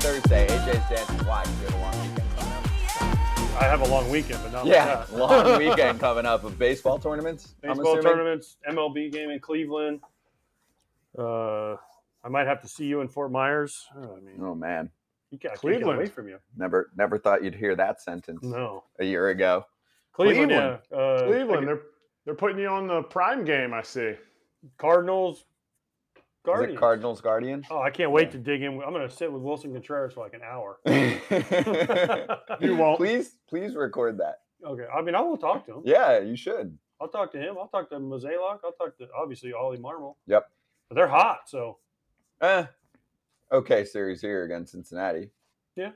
Thursday. AJ's dancing. Why? You have a long weekend coming up. I have a long weekend, but not Yeah, like that. long weekend coming up of baseball tournaments. I'm Baseball tournaments, MLB game in Cleveland. Uh, I might have to see you in Fort Myers. Oh, I mean, Oh man, you can't, I can't get Cleveland. away from you. never never thought you'd hear that sentence No, a year ago. Cleveland. Cleveland. Yeah, uh, Cleveland, they're they're putting you on the prime game. I see. Cardinals, Is Guardians. it Cardinals Guardian? Oh, I can't wait to dig in. I'm going to sit with Willson Contreras for like an hour. You won't. Please, please record that. Okay, I mean, I will talk to him. Yeah, you should. I'll talk to him. I'll talk to Mozeliak. I'll talk to obviously Oli Marmol. Yep. But they're hot, so Eh. Okay, series here against Cincinnati. Yeah,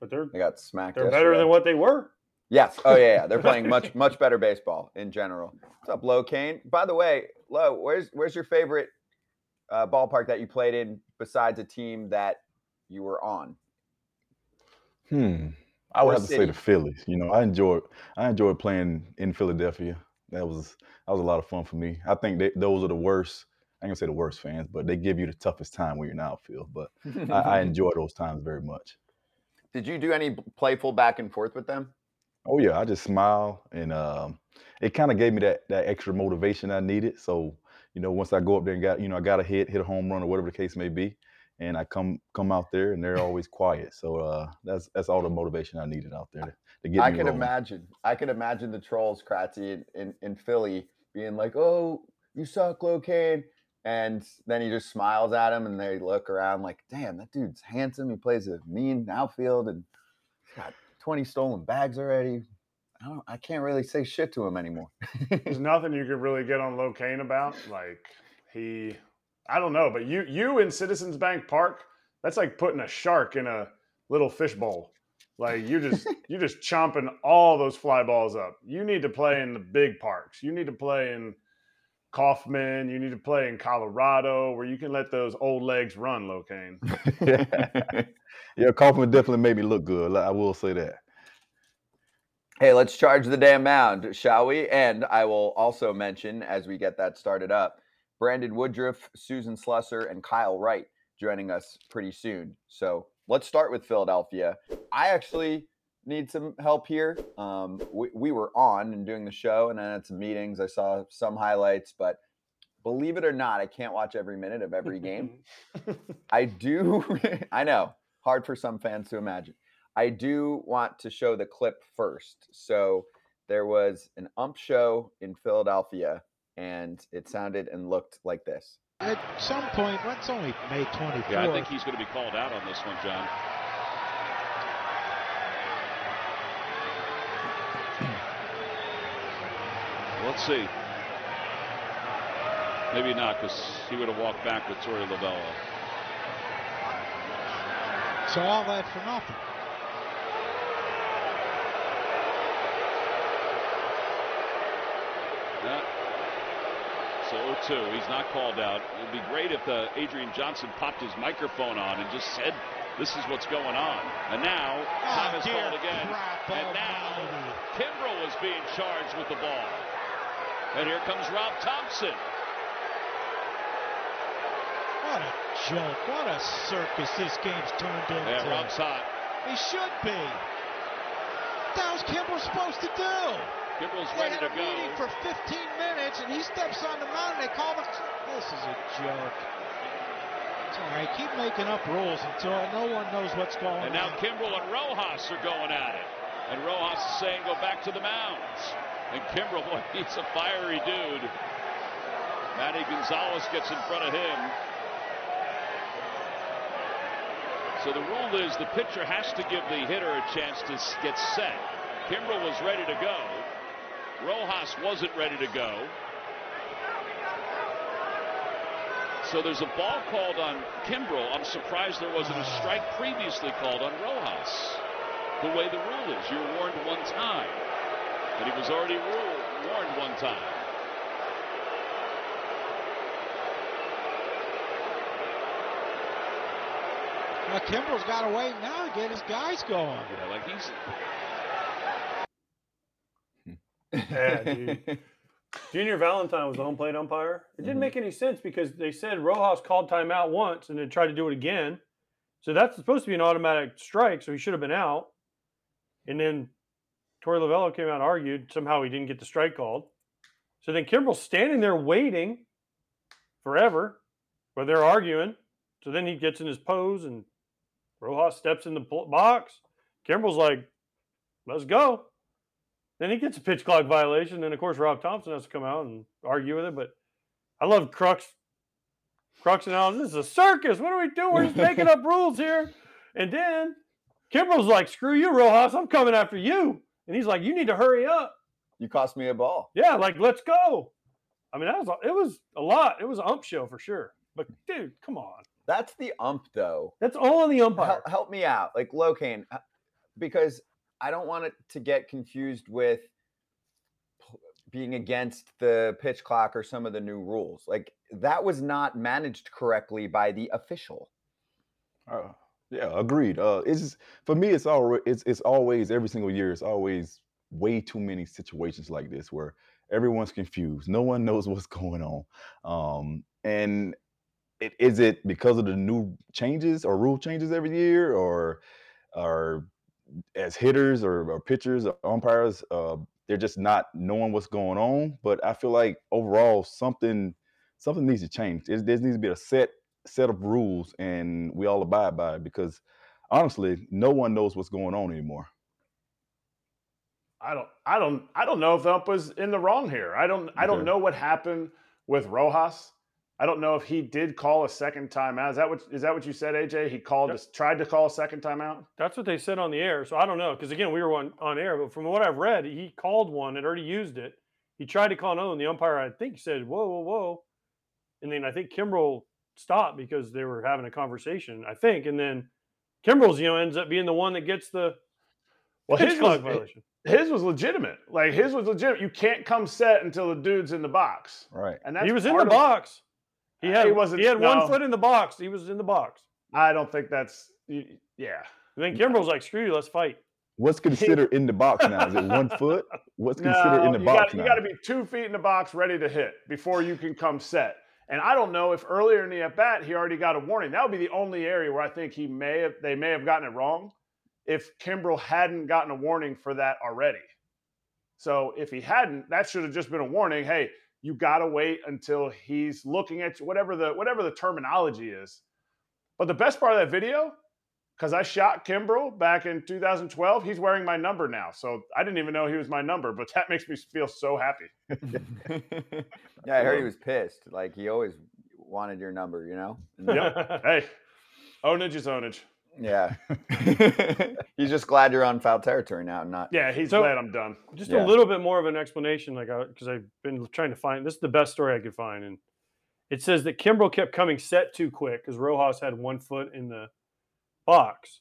but they're They got smacked. they're better than what they were. Yes. Oh yeah, yeah. They're playing much much better baseball in general. What's up, LoCain? By the way, Lo, where's where's your favorite uh, ballpark that you played in besides a team that you were on? Hmm. I would Or have to say the Phillies. You know, I enjoyed I enjoyed playing in Philadelphia. That was that was a lot of fun for me. I think they, those are the worst. I ain't gonna say the worst fans, but they give you the toughest time when you're in outfield. But I, I enjoy those times very much. Did you do any playful back and forth with them? Oh yeah, I just smile and um, it kind of gave me that that extra motivation I needed. So you know, once I go up there and got you know I got a hit, hit a home run or whatever the case may be, and I come come out there and they're always quiet. So uh, that's that's all the motivation I needed out there to, to get I could rolling. imagine. I could imagine the trolls, Kratzy, in, in, in Philly being like, "Oh, you suck, LoCain," and then he just smiles at him, and they look around like, "Damn, that dude's handsome. He plays a mean outfield, and got twenty stolen bags already." I don't. I can't really say shit to him anymore. There's nothing you could really get on LoCain about. Like he, I don't know, but you you in Citizens Bank Park, that's like putting a shark in a little fish bowl. Like you just you just chomping all those fly balls up. You need to play in the big parks. You need to play in Kauffman. You need to play in Colorado where you can let those old legs run, LoCain. yeah, Kauffman definitely made me look good. I will say that. Hey, let's charge the damn mound, shall we? And I will also mention as we get that started up, Brandon Woodruff, Susan Slusser, and Kyle Wright joining us pretty soon. So let's start with Philadelphia. I actually need some help here. Um, we, we were on and doing the show, and I had some meetings. I saw some highlights, but believe it or not, I can't watch every minute of every game. I do. I know. Hard for some fans to imagine. I do want to show the clip first. So there was an ump show in Philadelphia, and it sounded and looked like this. At some point, that's only May 24th. Yeah, I think he's going to be called out on this one, John. Let's see. Maybe not, because he would have walked back with Torey Lovullo. So all that for nothing. Yeah. So 0-2. He's not called out. It would be great if uh, Adrian Johnson popped his microphone on and just said, "This is what's going on." And now time is called again. And now. Kimbrel is being charged with the ball. And here comes Rob Thomson. What a joke. What a circus this game's turned into. Yeah, Rob's hot. He should be. Hell's Kimbrel supposed to do? Kimbrel's They ready had to a go. meeting for 15 minutes, and he steps on the mound, and they call the. This is a joke. It's all right. Keep making up rules until no one knows what's going on. And now. Kimbrel and Rojas are going at it. And Rojas is saying, go back to the mounds. And Kimbrel, boy, he's a fiery dude. Manny Gonzalez gets in front of him. So the rule is the pitcher has to give the hitter a chance to get set. Kimbrel was ready to go. Rojas wasn't ready to go. So there's a ball called on Kimbrel. I'm surprised there wasn't a strike previously called on Rojas. The way the rule is, you're warned one time. And he was already ruled, warned one time. Well, Kimbrel's got to wait now to get his guys going. Yeah, like he's Yeah, dude. Junior Valentine was the home plate umpire. It Mm-hmm. didn't make any sense because they said Rojas called timeout once and then tried to do it again. So that's supposed to be an automatic strike. So he should have been out. And then Torey Lovullo came out and argued. Somehow he didn't get the strike called. So then Kimbrel's standing there waiting forever while they're arguing. So then he gets in his pose and Rojas steps in the box. Kimbrel's like, let's go. Then he gets a pitch clock violation. And of course, Rob Thomson has to come out and argue with it. But I love Kruk's. Kruk's analysis. This is a circus. What are we doing? We're just making up rules here. And then Kimbrel's like, screw you, Rojas. I'm coming after you. And he's like, you need to hurry up. You cost me a ball. Yeah, like let's go. I mean, that was it was a lot. It was an ump show for sure. But dude, come on. That's the ump, though. That's all on the umpire. Help, help me out, like LoCain, because I don't want it to get confused with being against the pitch clock or some of the new rules. Like that was not managed correctly by the official. Uh, yeah, agreed. Uh, it's just, for me, it's all it's it's always every single year. It's always way too many situations like this where everyone's confused. No one knows what's going on. Um, and it, is it because of the new changes or rule changes every year, or or as hitters or, or pitchers or umpires, uh, they're just not knowing what's going on. But I feel like overall something something needs to change. There, there needs to be a set set of rules, and we all abide by it because honestly, no one knows what's going on anymore. I don't, I don't, I don't know if ump was in the wrong here. I don't, I don't know what happened with Rojas. I don't know if he did call a second time out. Is that what is that what you said, AJ? He called, Yep. tried to call a second time out. That's what they said on the air. So I don't know. Because again, we were on, on air, but from what I've read, he called one and already used it. He tried to call another and The umpire, I think, said, whoa, whoa, whoa. And then I think Kimbrel stopped because they were having a conversation, I think. And then Kimbrel's, you know, ends up being the one that gets the Well, his clock was, violation. his was legitimate. Like his was legitimate. You can't come set until the dude's in the box, Right. and that's He was in the of- box. He had, he wasn't- he had no. one foot in the box. He was in the box. I don't think that's yeah. And then Kimbrel's like, screw you, let's fight. What's considered in the box now? Is it one foot? What's considered in the you box gotta, now? You got to be two feet in the box, ready to hit before you can come set. And I don't know if earlier in the at bat he already got a warning. That would be the only area where I think he may have they may have gotten it wrong if Kimbrel hadn't gotten a warning for that already. So if he hadn't, that should have just been a warning. Hey, you got to wait until he's looking at you, whatever the whatever the terminology is. But the best part of that video, because I shot Kimbrel back in 2012, he's wearing my number now. So I didn't even know he was my number, but that makes me feel so happy. yeah, I heard he was pissed. Like he always wanted your number, you know? And- Yep. hey, ownage is ownage. Yeah. He's just glad you're on foul territory now not. Yeah, he's So- glad I'm done. just Yeah. a little bit more of an explanation, like because I've been trying to find this is the best story I could find, and it says that Kimbrel kept coming set too quick because Rojas had one foot in the box,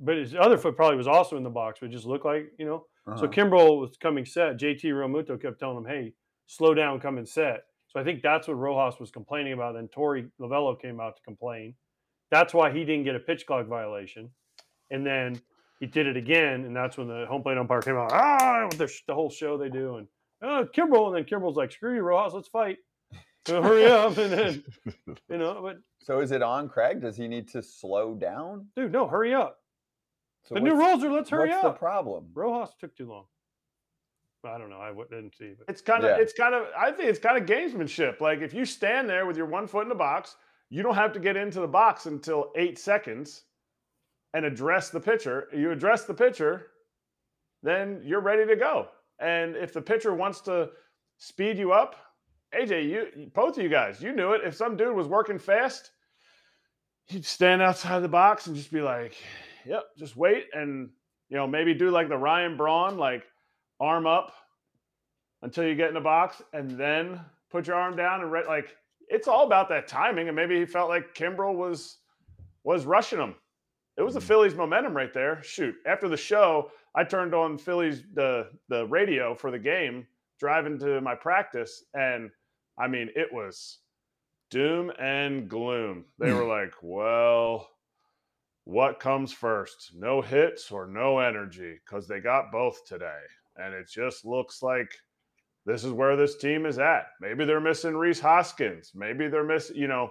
but his other foot probably was also in the box, but it just looked like you know. So Uh-huh. Kimbrel was coming set. JT Realmuto kept telling him, "Hey, slow down, come and set." So I think that's what Rojas was complaining about. Then Torey Lovullo came out to complain. That's why he didn't get a pitch clock violation, and then he did it again, and that's when the home plate umpire came out. Ah, the, the whole show they do, and oh, Kimbrel, and then Kimbrel's like, "Screw you, Rojas, let's fight." So hurry up, and then you know, but So is it on Craig? Does he need to slow down? dude, no, hurry up. So the new rules are let's hurry what's up. the problem? Rojas took too long. I don't know. I didn't see, but It's kind of Yeah. it's kind of I think it's kind of gamesmanship. Like if you stand there with your one foot in the box, you don't have to get into the box until eight seconds and address the pitcher. You address the pitcher, then you're ready to go. And if the pitcher wants to speed you up, AJ, you both of you guys, you knew it. If some dude was working fast, you'd stand outside the box and just be like, "Yep, just wait," and you know maybe do like the Ryan Braun, like arm up until you get in the box, and then put your arm down and re- like it's all about that timing. And maybe he felt like Kimbrel was was rushing him. It was the hmm. Phillies' momentum right there. Shoot, after the show, I turned on Phillies the the radio for the game, driving to my practice, and I mean it was doom and gloom. They were like, "Well, what comes first? No hits or no energy?" Because they got both today, and it just looks like this is where this team is at. Maybe they're missing Rhys Hoskins. Maybe they're missing, you know,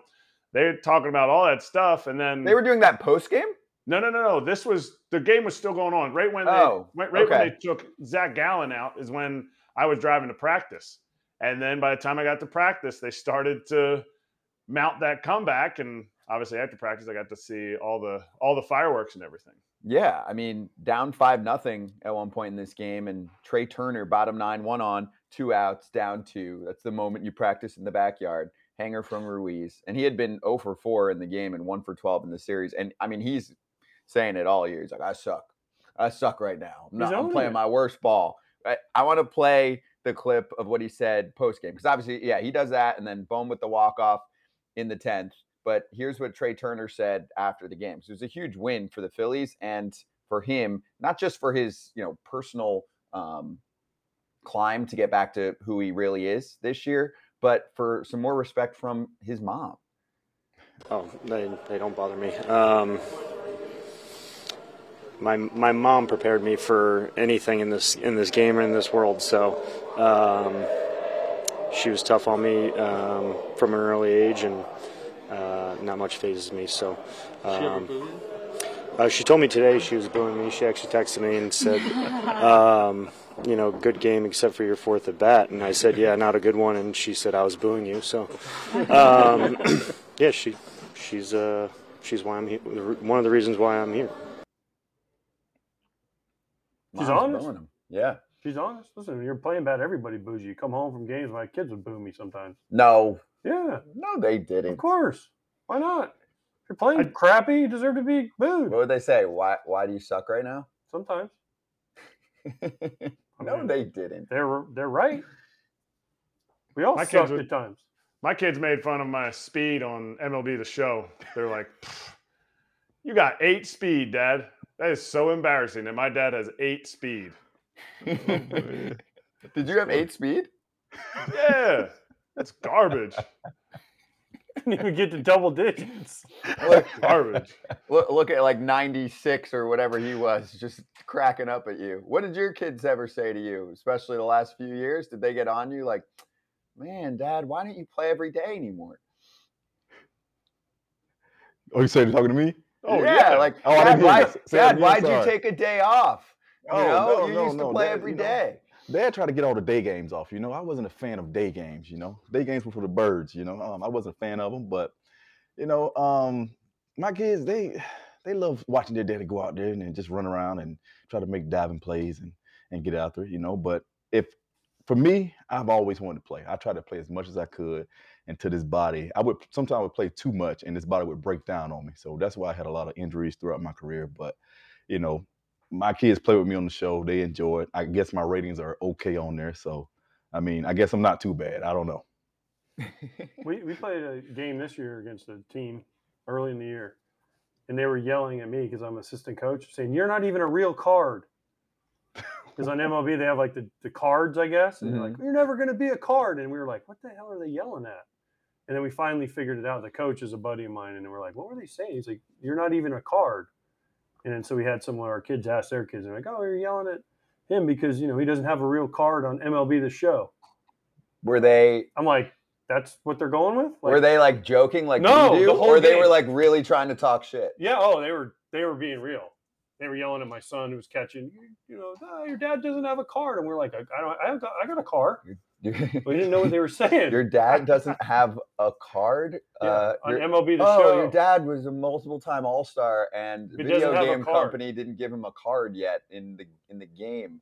They're talking about all that stuff, and then They were doing that post game. no, no, no, no. This was the game was still going on. Right when they, Oh, right, right when they took Zach Gallen out is when I was driving to practice, and then by the time I got to practice, they started to mount that comeback, and obviously after practice, I got to see all the all the fireworks and everything. Yeah, I mean, down five nothing at one point in this game, and Trea Turner, bottom nine, one on, two outs, down two. That's the moment you practice in the backyard. Hanger from Ruiz, and he had been 0 for 4 in the game and 1 for 12 in the series. And I mean, he's saying it all year. He's like, "I suck, I suck right now. I'm, not, I'm playing my worst ball." I, I want to play the clip of what he said post game because obviously, yeah, he does that, and then boom with the walk off in the tenth. But here's what Trea Turner said after the game. So it was a huge win for the Phillies and for him, not just for his you know personal um, climb to get back to who he really is this year, but for some more respect from his mom. Oh, they they don't bother me. Um, my my mom prepared me for anything in this in this game or in this world. So um, she was tough on me um, from an early age, and uh, not much fazes me. So. Um, uh, she told me today she was booing me. She actually texted me and said, um, "You know, good game except for your fourth at bat." And I said, "Yeah, not a good one." And she said, "I was booing you." So, um, yeah, she she's uh, she's why I'm here. One of the reasons why I'm here. She's Mom's honest. him. Yeah. She's honest. Listen, you're playing bad. Everybody boos you. You come home from games. My kids would boo me sometimes. No, Yeah, no, they didn't. Of course. Why not? If you're playing I- crappy, you deserve to be booed. What would they say? Why? Why do you suck right now? Sometimes no, mean, they didn't. they're they're right. We all My sucked would- at times. My kids made fun of my speed on MLB The Show. They're like, "You got eight speed, Dad. That is so embarrassing." And my dad has eight speed. Did you have eight speed? Yeah, that's garbage. Didn't even get to double digits. Look, Garbage. look, look at like 96 or whatever he was, just cracking up at you. What did your kids ever say to you, especially the last few years? Did they get on you like, man, dad, why don't you play every day anymore? Oh, you said you're talking to me? Oh yeah, yeah, like, Oh, I dad, didn't hear why, dad, why'd you take a day off? You Oh, know, no, you no, used to no, play Dad, every you know, day. Dad tried to get all the day games off. You know, I wasn't a fan of day games. You know, day games were for the birds. You know, um, I wasn't a fan of them. But you know, um, my kids they they love watching their daddy go out there and, and just run around and try to make diving plays and and get out there. You know, but if for me, I've always wanted to play. I tried to play as much as I could, and to this body, I would sometimes I would play too much, and this body would break down on me. So that's why I had a lot of injuries throughout my career. But you know, my kids play with me on the show. They enjoy it. I guess my ratings are okay on there. So, I mean, I guess I'm not too bad. I don't know. We we played a game this year against a team early in the year, and they were yelling at me because I'm assistant coach, saying you're not even a real card. Because on MLB they have like the, the cards, I guess, and they're like mm-hmm. you're never going to be a card, and we were like, what the hell are they yelling at? And then we finally figured it out. The coach is a buddy of mine, and we're like, what were they saying? He's like, you're not even a card. And then so we had some of our kids ask their kids, they're like, oh, you're yelling at him because you know he doesn't have a real card on MLB the show. Were they I'm like, that's what they're going with. Like, were they like joking like No, we the do, whole or they were like really trying to talk shit? Yeah. Oh, they were they were being real. They were yelling at my son who was catching. You, you know, "Ah, your dad doesn't have a card, and we're like, I, I don't. I got, I got a car. We didn't know what they were saying. your dad doesn't have a card. Yeah, uh, on your- MLB the oh, show. your dad was a multiple-time All-Star, and the He video game company didn't give him a card yet in the in the game.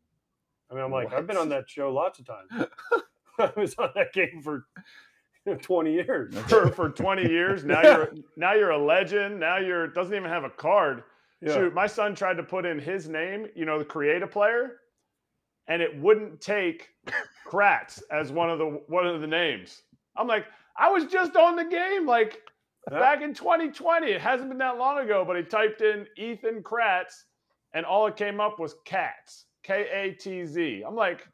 I mean, I'm like, I've been on that show lots of times. I was on that game for you know, 20 years. for for 20 years. Now you're now you're a legend. Now you're doesn't even have a card. Yeah. Shoot, my son tried to put in his name, you know, the create a player, and it wouldn't take Kratz as one of the one of the names. I'm like, I was just on the game like back in 2020. It hasn't been that long ago, but he typed in Ethan Kratz, and all it came up was Katz, K A T Z. I'm like,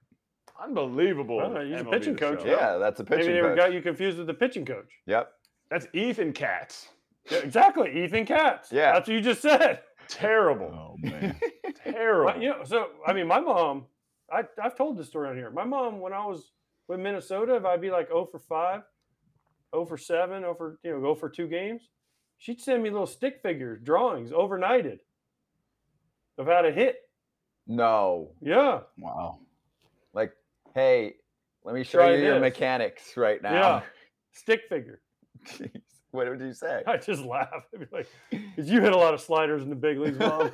unbelievable. Well, he's a MLB pitching coach, Show. Yeah, that's a Maybe pitching they were, coach. got you confused with the pitching coach. Yep. That's Ethan Katz. Yeah, exactly. Ethan Katz. Yeah. That's what you just said. Terrible. Oh man. Terrible. Well, you know, so I mean, my mom, I, I've told this story on here. My mom, when I was with Minnesota, if I'd be like 0 for 5, for 7, for you know, go for two games, she'd send me little stick figures, drawings, overnighted of how to hit. No. Yeah. Wow. Like, hey, let me show Try you your mechanics right now. Yeah. Stick figure. Jeez. What did you say? I just laugh. I'd be like, you hit a lot of sliders in the big leagues, mom.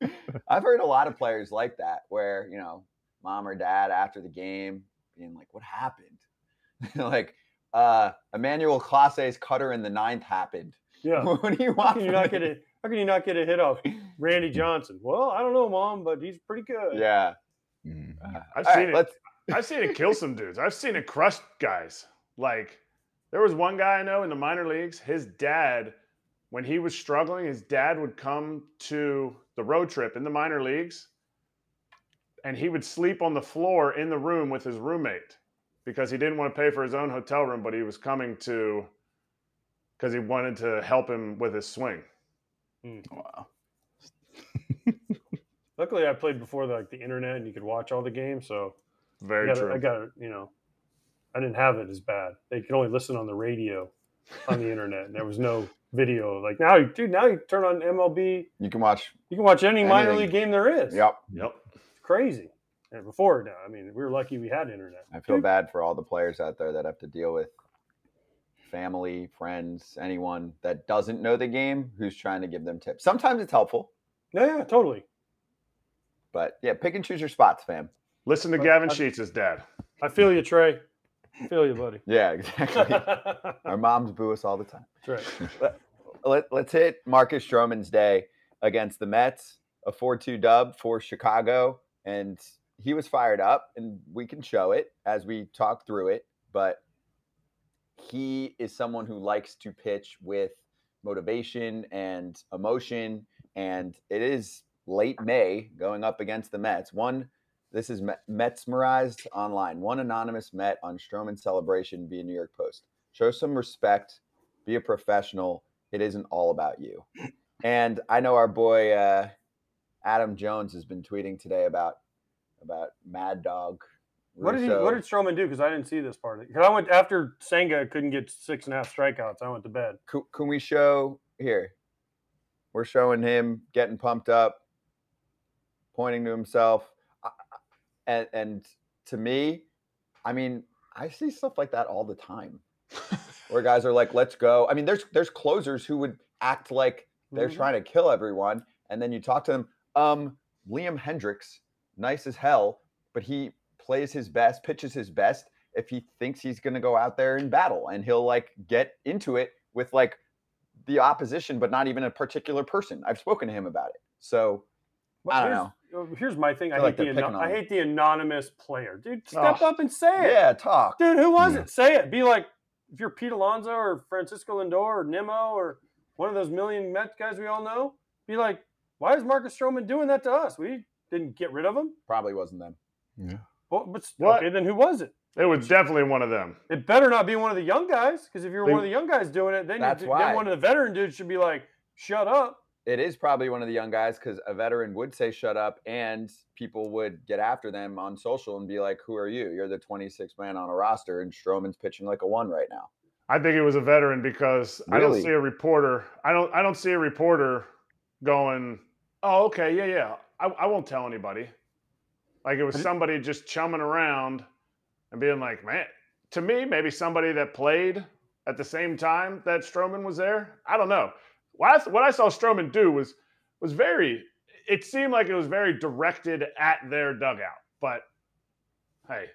I've heard a lot of players like that, where you know, mom or dad after the game being like, "What happened?" like, uh, Emmanuel Clase's cutter in the ninth happened. yeah. what do you How want? can you from not get me? a how can you not get a hit off Randy Johnson? Well, I don't know, mom, but he's pretty good. Yeah. Mhm. I've All seen right, it. let's. I've seen it kill some dudes. I've seen it crush guys. Like there was one guy I know in the minor leagues. His dad, when he was struggling, his dad would come to the road trip in the minor leagues, and he would sleep on the floor in the room with his roommate because he didn't want to pay for his own hotel room, but he was coming to because he wanted to help him with his swing. Hmm. Wow. Luckily, I played before the, like the internet, and you could watch all the games. So I Very got, true. I got. You know, I didn't have it as bad. They could only listen on the radio, on the internet, and there was no video. Like now, dude, now you turn on MLB, You can watch. you can watch any minor league game there is. Yep. yep. It's crazy. And before now, I mean, we were lucky we had internet. I feel Dude, bad for all the players out there that have to deal with family, friends, anyone that doesn't know the game who's trying to give them tips. Sometimes it's helpful, Yeah, yeah, totally. but yeah, pick and choose your spots, fam. Listen to But Gavin I- Sheets' dad. I feel you, Trea. Feel you, buddy. Yeah, exactly. Our moms boo us all the time. That's right. Let, let's hit Marcus Stroman's day against the Mets, a 4 2 dub for Chicago. And he was fired up, and we can show it as we talk through it. But he is someone who likes to pitch with motivation and emotion. And it is late May going up against the Mets. One, this is Metsmerized online. One anonymous Met on Stroman celebration via New York Post. Show some respect, be a professional. It isn't all about you. And I know our boy uh, Adam Jones has been tweeting today about about Mad Dog. What did he? What did. Stroman do? Because I didn't see this part. Because I went after Senga couldn't get six and a half strikeouts. I went to bed. Can, can we show here? We're showing him getting pumped up, pointing to himself, and and to me, I mean, I see stuff like that all the time, where guys are like, "Let's go." I mean, there's there's closers who would act like they're Mhm. trying to kill everyone, and then you talk to them. Um, Liam Hendriks, nice as hell, but he plays his best, pitches his best if he thinks he's going to go out there and battle, and he'll like get into it with like the opposition, but not even a particular person. I've spoken to him about it, so But I don't know. Here's my thing. I feel like hate the they're picking ano- on I hate the anonymous player, dude. Oh, step Oh. up and say it, yeah, talk. dude. Who was Yeah. it? Say it. Be like, if you're Pete Alonso or Francisco Lindor or Nimmo or one of those million Mets guys we all know, be like, why is Marcus Stroman doing that to us? We didn't get rid of him. Probably wasn't them. Yeah. Well, but What? okay, then who was it? It was definitely one of them. It better not be one of the young guys, because if you're They- one of the young guys doing it, then, you, then one of the veteran dudes should be like, "Shut up." It is probably one of the young guys because a veteran would say "shut up" and people would get after them on social and be like, "Who are you? You're the 26th man on a roster, and Stroman's pitching like a one right now." I think it was a veteran because I don't see a reporter. I don't. I don't see a reporter going, "Oh, okay, yeah, yeah. I, I won't tell anybody." Like it was somebody just chumming around and being like, "Man." To me, maybe somebody that played at the same time that Stroman was there. I don't know. What I, what I saw Stroman do was was very. It seemed like it was very directed at their dugout. But hey,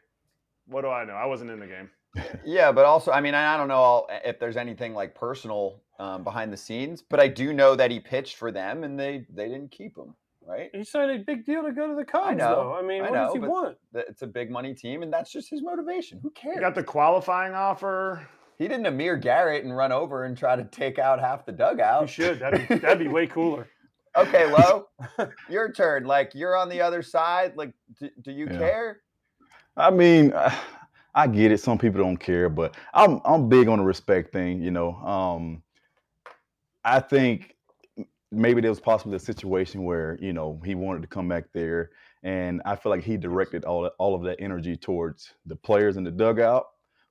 what do I know? I wasn't in the game. Yeah, but also, I mean, I I don't know if there's anything like personal um, behind the scenes, but I do know that he pitched for them and they they didn't keep him. Right? He signed a big deal to go to the Cubs, know, though. I mean, I what does know, he but- want? That It's a big money team, and that's just his motivation. Who cares? You got the qualifying offer. He didn't Amir Garrett and run over and try to take out half the He dugout. should. That'd be, that'd be way cooler. okay, Lo, your turn. Like you're on the other side. Like, do, do you Yeah. care? I mean, I get it. Some people don't care, but I'm I'm big on the respect thing. You know, um, I think maybe there was possibly a situation where you know he wanted to come back there, and I feel like he directed all all of that energy towards the players in the dugout.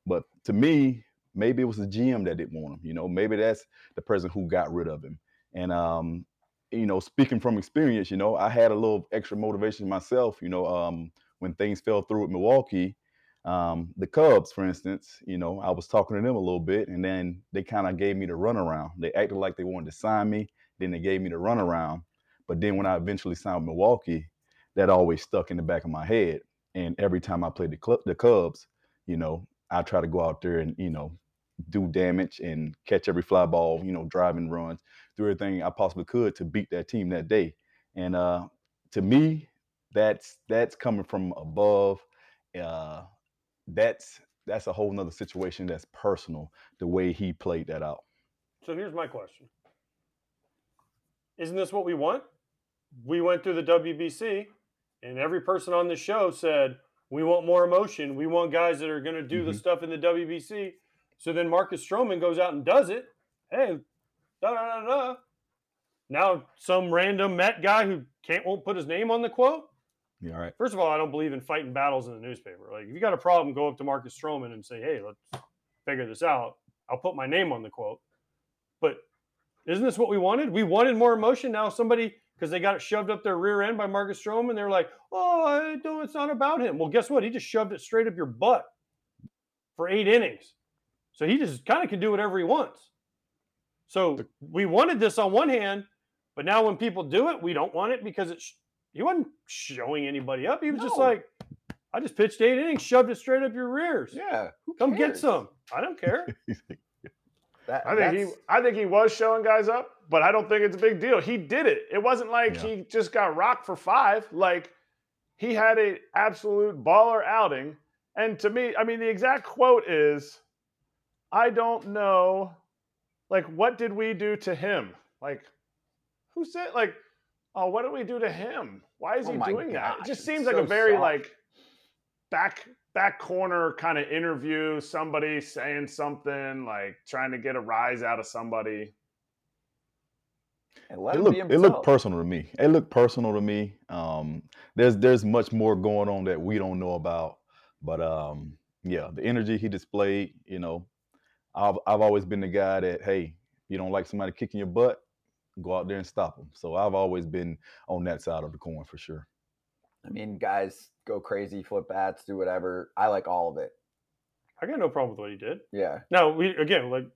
But to me, maybe it was the GM that didn't want him. You know, maybe that's the person who got rid of him. And um, you know, speaking from experience, you know, I had a little extra motivation myself. You know, um, when things fell through at Milwaukee, um, the Cubs, for instance, you know, I was talking to them a little bit, and then they kind of gave me the runaround. They acted like they wanted to sign me, then they gave me the runaround. But then when I eventually signed Milwaukee, that always stuck in the back of my head. And every time I played the the Cubs, you know, I try to go out there and you know do damage and catch every fly ball, you know, driving runs, do everything I possibly could to beat that team that day. And uh, to me, that's that's coming from above. Uh, that's that's a whole nother situation that's personal, the way he played that out. So here's my question. Isn't this what we want? We went through the WBC and every person on the show said, we want more emotion. We want guys that are going to do the Mhm. stuff in the WBC. So then Marcus Stroman goes out and does it. Hey, da da da da. Now some random Met guy who can't won't put his name on the quote. Yeah, all right. First of all, I don't believe in fighting battles in the newspaper. Like if you got a problem, go up to Marcus Stroman and say, "Hey, let's figure this out." I'll put my name on the quote. But isn't this what we wanted? We wanted more emotion. Now somebody because they got it shoved up their rear end by Marcus Stroman, they're like, "Oh, I don't. It's not about him." Well, guess what? He just shoved it straight up your butt for eight innings. So he just kind of can do whatever he wants. So we wanted this on one hand, but now when people do it, we don't want it because it's he wasn't showing anybody up. He was just like, I just pitched eight innings, shoved it straight up your rears. Yeah. who Come get some. I don't care. That, I think he, I think he was showing guys up, but I don't think it's a big deal. He did it. It wasn't like Yeah. he just got rocked for five. Like he had a absolute baller outing. And to me, I mean, the exact quote is, "I don't know, like what did we do to him? Like, who said like, oh, what did we do to him? Why is Oh he my doing that? It gosh, just it's seems like so a very soft. like back back corner kind of interview somebody saying something like trying to get a rise out of somebody it looked it looked personal to me. It looked personal to me. Um, there's there's much more going on that we don't know about, but um, yeah, the energy he displayed. You know, I've I've always been the guy that hey, you don't like somebody kicking your butt, go out there and stop them. So I've always been on that side of the coin for sure. I mean, guys go crazy, flip bats, do whatever. I like all of it. I got no problem with what he did. Yeah. Now we again, like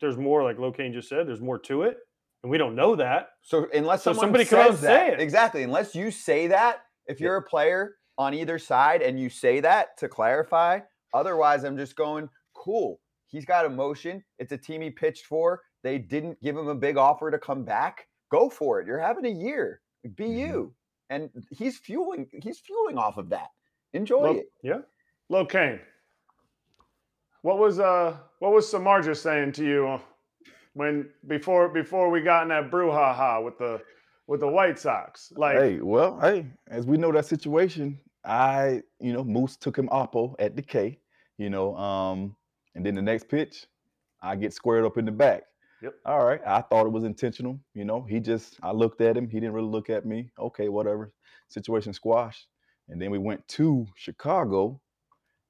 there's more, like LoCain just said, there's more to it. And we don't know that. So unless So someone somebody come out says say that, it. exactly. Unless you say that, if you're a player on either side and you say that to clarify, otherwise I'm just going, cool. He's got emotion. It's a team he pitched for. They didn't give him a big offer to come back. Go for it. You're having a year. Be Mhm. you. And he's fueling. He's fueling off of that. Enjoy Well, it. Yeah. LoCain, what was uh what was Samardzija saying to you when before before we got in that brouhaha with the with the White Sox? Like Hey, well, hey, as we know that situation, I, you know, Moose took him oppo at the K, you know, um, and then the next pitch, I get squared up in the back. Yep. All right. I thought it was intentional. You know, he just, I looked at him. He didn't really look at me. Okay, whatever. Situation squashed. And then we went to Chicago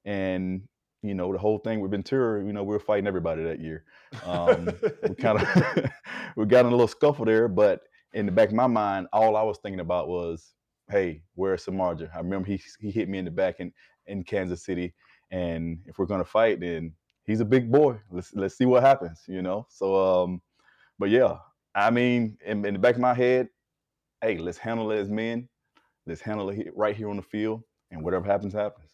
and, you know, the whole thing with Ventura, you know, we were fighting everybody that year. Um, we kind of, we got in a little scuffle there, but in the back of my mind, all I was thinking about was, hey, where's Samardzija? I remember he he hit me in the back in, in Kansas City. And if we're gonna fight, then he's a big boy. Let's let's see what happens, you know. So um, but yeah, I mean, in, in the back of my head, hey, let's handle it as men. Let's handle it right here on the field, and whatever happens, happens.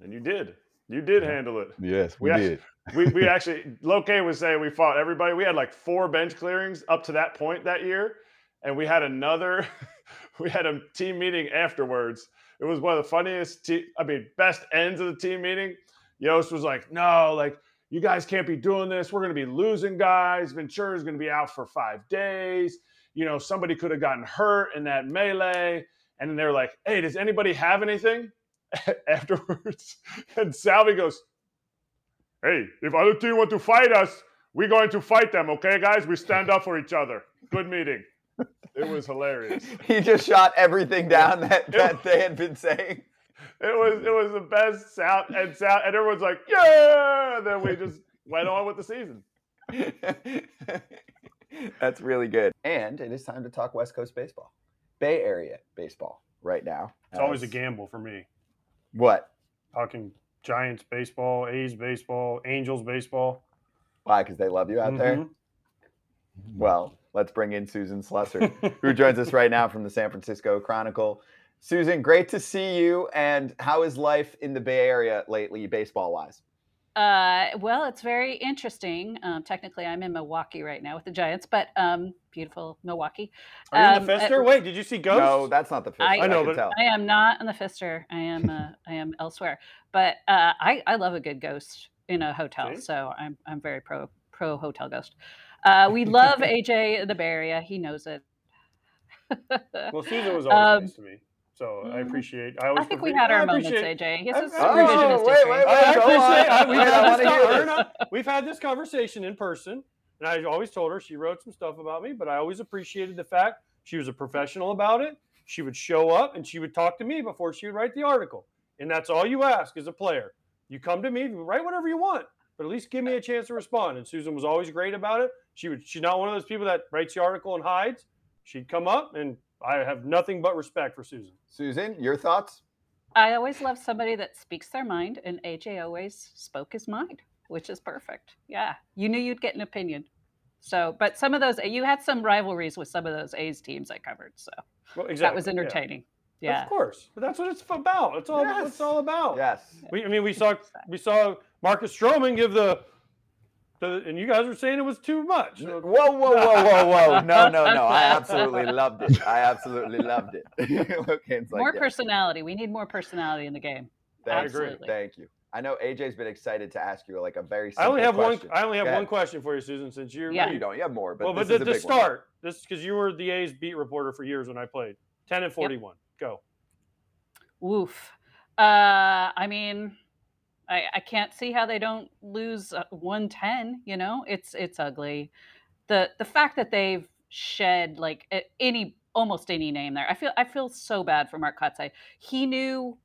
and you did. You did handle it. Yes, We we did. We we actually LoCain was saying we fought everybody. We had like four bench clearings up to that point that year. And we had another we had a team meeting afterwards. It was one of the funniest te- I mean, best ends of the team meeting. Yost was like, no, like you guys can't be doing this. We're going to be losing guys. Ventura's going to be out for five days. You know, somebody could have gotten hurt in that melee. And then they're like, hey, does anybody have anything afterwards? And Salvy goes, hey, if other team want to fight us, we're going to fight them, okay, guys? We stand up for each other. Good meeting. It was hilarious. He just shot everything down that, that they had been saying. It was it was the best sound and sound, and everyone's like, yeah. And then we just went on with the season. That's really good. And it is time to talk West Coast baseball, Bay Area baseball right now. It's always a gamble for me. What? Talking Giants baseball, A's baseball, Angels baseball. Why? Because they love you out there. Mhm. Well, let's bring in Susan Slusser, who joins us right now from the San Francisco Chronicle. Susan, great to see you. And how is life in the Bay Area lately, baseball wise? Uh, well, it's very interesting. Um, technically, I'm in Milwaukee right now with the Giants, but um, beautiful Milwaukee. Are you in Um, the uh, Pfister? Wait, did you see Ghost? No, that's not the Pfister. I- I, I know, can but- tell. I am not in the Pfister. I am uh, I am elsewhere. But uh, I I love a good ghost in a hotel, See? so I'm I'm very pro pro hotel ghost. Uh, we love AJ in the Bay Area. He knows it. Well, Susan was always Um, nice to me, so I mm, appreciate. I always I think we had our moments, appreciate- AJ. He's I- just I- revisionist Oh, wait, history. wait, I wait. appreciate. we've, had this hear con- this. Erna, we've had this conversation in person, and I always told her she wrote some stuff about me, but I always appreciated the fact she was a professional about it. She would show up and she would talk to me before she would write the article, and that's all you ask as a player. You come to me, write whatever you want, but at least give me a chance to respond. And Susan was always great about it. She would. She's not one of those people that writes the article and hides. She'd come up, and I have nothing but respect for Susan. Susan, your thoughts? I always love somebody that speaks their mind, and AJ always spoke his mind, which is perfect. Yeah, you knew you'd get an opinion. So, but some of those, you had some rivalries with some of those A's teams I covered, so Well, exactly. that was entertaining. Yeah, Of course, but that's what it's about. It's all what Yes. it's all about. Yes. We, I mean, we saw we saw Marcus Stroman give the, the, and you guys were saying it was too much. Whoa, whoa, whoa, whoa, whoa. No, no, no. I absolutely loved it. I absolutely loved it. Logan's like, more yeah, personality. We need more personality in the game. thank absolutely. You, thank you. I know AJ's been excited to ask you like a very I only have question. one. I only have one question for you, Susan. Since you're Yeah. No, you don't. You have more, but well, this but is the, a the big one. start. This because you were the A's beat reporter for years when I played. Ten and forty-one. Go. Woof. Uh, I mean, I, I can't see how they don't lose uh, 110. You know, it's it's ugly. The the fact that they've shed like any almost any name there. I feel I feel so bad for Mark Kotsay. He knew,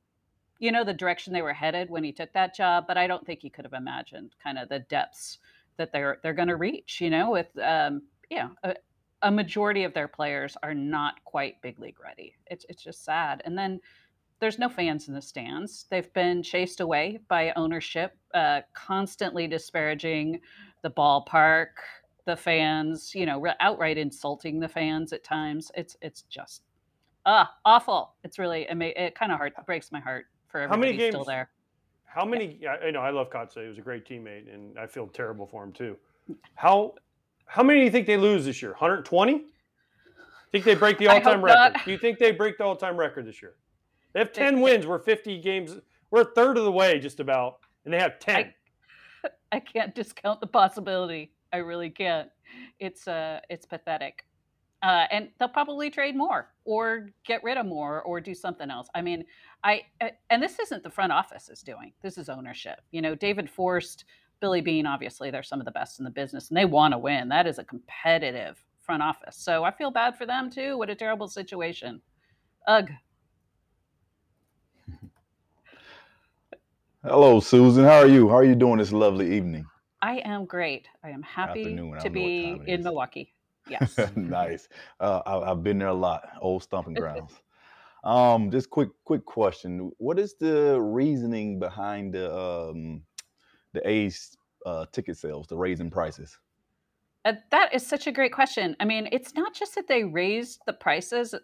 you know, the direction they were headed when he took that job, but I don't think he could have imagined kind of the depths that they're they're going to reach. You know, with um, yeah. A, a majority of their players are not quite big league ready. It's it's just sad. And then there's no fans in the stands. They've been chased away by ownership, uh, constantly disparaging the ballpark, the fans. You know, outright insulting the fans at times. It's it's just ah awful. It's really it kind of heart breaks my heart for How many everybody still games- there. How many? I I know I love Kotsay. He was a great teammate, and I feel terrible for him too. How how many do you think they lose this year? 120? Think they break the all-time record? Do you think they break the all-time record this year? They have They- 10 wins. We're 50 games. We're a third of the way, just about, and they have 10. I can't discount the possibility. I really can't. It's uh it's pathetic. Uh, and they'll probably trade more or get rid of more or do something else. I mean, I uh, and this isn't the front office is doing. This is ownership. You know, David Forst, Billy Beane, obviously they're some of the best in the business and they want to win. That is a competitive front office. So I feel bad for them too. What a terrible situation. Ugh. Hello, Susan. How are you? How are you doing this lovely evening? I am great. I am happy Afternoon, I to don't know what be time it in is. Milwaukee. Yes. nice. Uh, I, I've been there a lot. Old stomping grounds. Um, just quick, quick question. What is the reasoning behind the um, the A's uh, ticket sales, the raising prices? Uh, that is such a great question. I mean, it's not just that they raised the prices,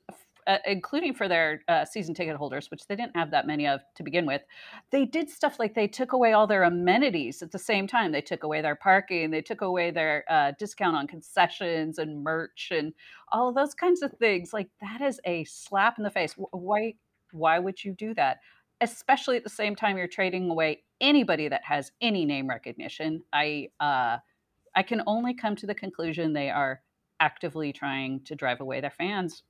uh, including for their uh, season ticket holders, which they didn't have that many of to begin with. They did stuff like they took away all their amenities at the same time. They took away their parking, they took away their uh, discount on concessions and merch and all those kinds of things. Like that is a slap in the face. Why? Why would you do that? Especially at the same time you're trading away anybody that has any name recognition. I. Uh, I can only come to the conclusion they are actively trying to drive away their fans,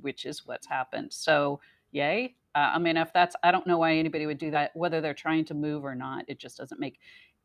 which is what's happened. So, yay. Uh, I mean, if that's, I don't know why anybody would do that, whether they're trying to move or not. It just doesn't make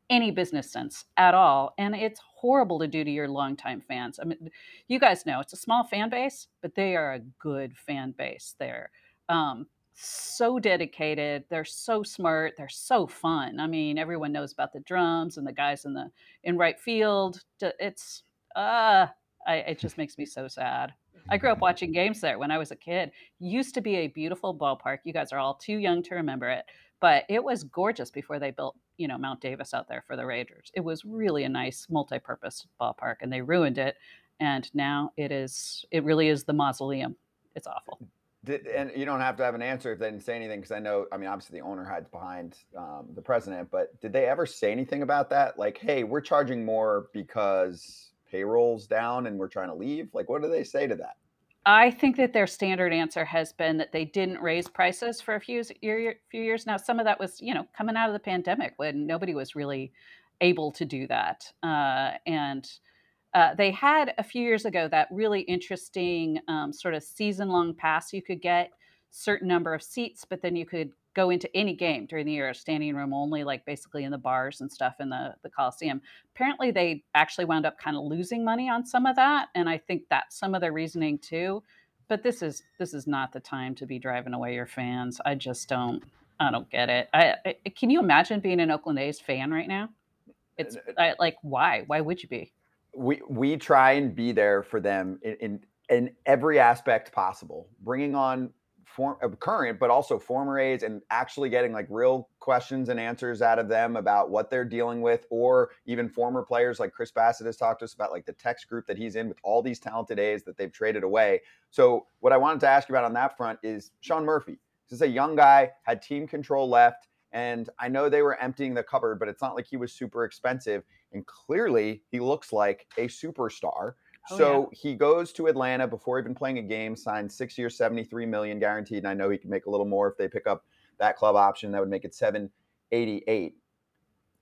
any business sense at all. And it's horrible to do to your longtime fans. I mean, you guys know it's a small fan base, but they are a good fan base there. Um, so dedicated. They're so smart. They're so fun. I mean, everyone knows about the drums and the guys in the in right field. It's uh I, it just makes me so sad. I grew up watching games there when I was a kid. Used to be a beautiful ballpark. You guys are all too young to remember it, but it was gorgeous before they built, you know, Mount Davis out there for the Raiders. It was really a nice multi-purpose ballpark and they ruined it and now it is it really is the mausoleum. It's awful. Did, and you don't have to have an answer if they didn't say anything because I know, I mean, obviously the owner hides behind um, the president, but did they ever say anything about that? Like, hey, we're charging more because payroll's down and we're trying to leave? Like, what do they say to that? I think that their standard answer has been that they didn't raise prices for a few year, few years now. Some of that was, you know, coming out of the pandemic when nobody was really able to do that, uh, and uh, they had a few years ago that really interesting um, sort of season long pass you could get certain number of seats but then you could go into any game during the year standing room only like basically in the bars and stuff in the, the coliseum. Apparently they actually wound up kind of losing money on some of that and i think that's some of their reasoning too but this is this is not the time to be driving away your fans i just don't i don't get it. I, I can you imagine being an oakland a's fan right now? It's I, like why? Why would you be? We we try and be there for them in in, in every aspect possible, bringing on form, uh, current but also former A's and actually getting like real questions and answers out of them about what they're dealing with, or even former players like Chris Bassitt has talked to us about like the text group that he's in with all these talented A's that they've traded away. So what I wanted to ask you about on that front is Sean Murphy. This is a young guy, had team control left. And I know they were emptying the cupboard, but it's not like he was super expensive. And clearly, he looks like a superstar. Oh, so yeah. he goes to Atlanta before even playing a game, signed six years, 73 million guaranteed. And I know he can make a little more if they pick up that club option. That would make it 788.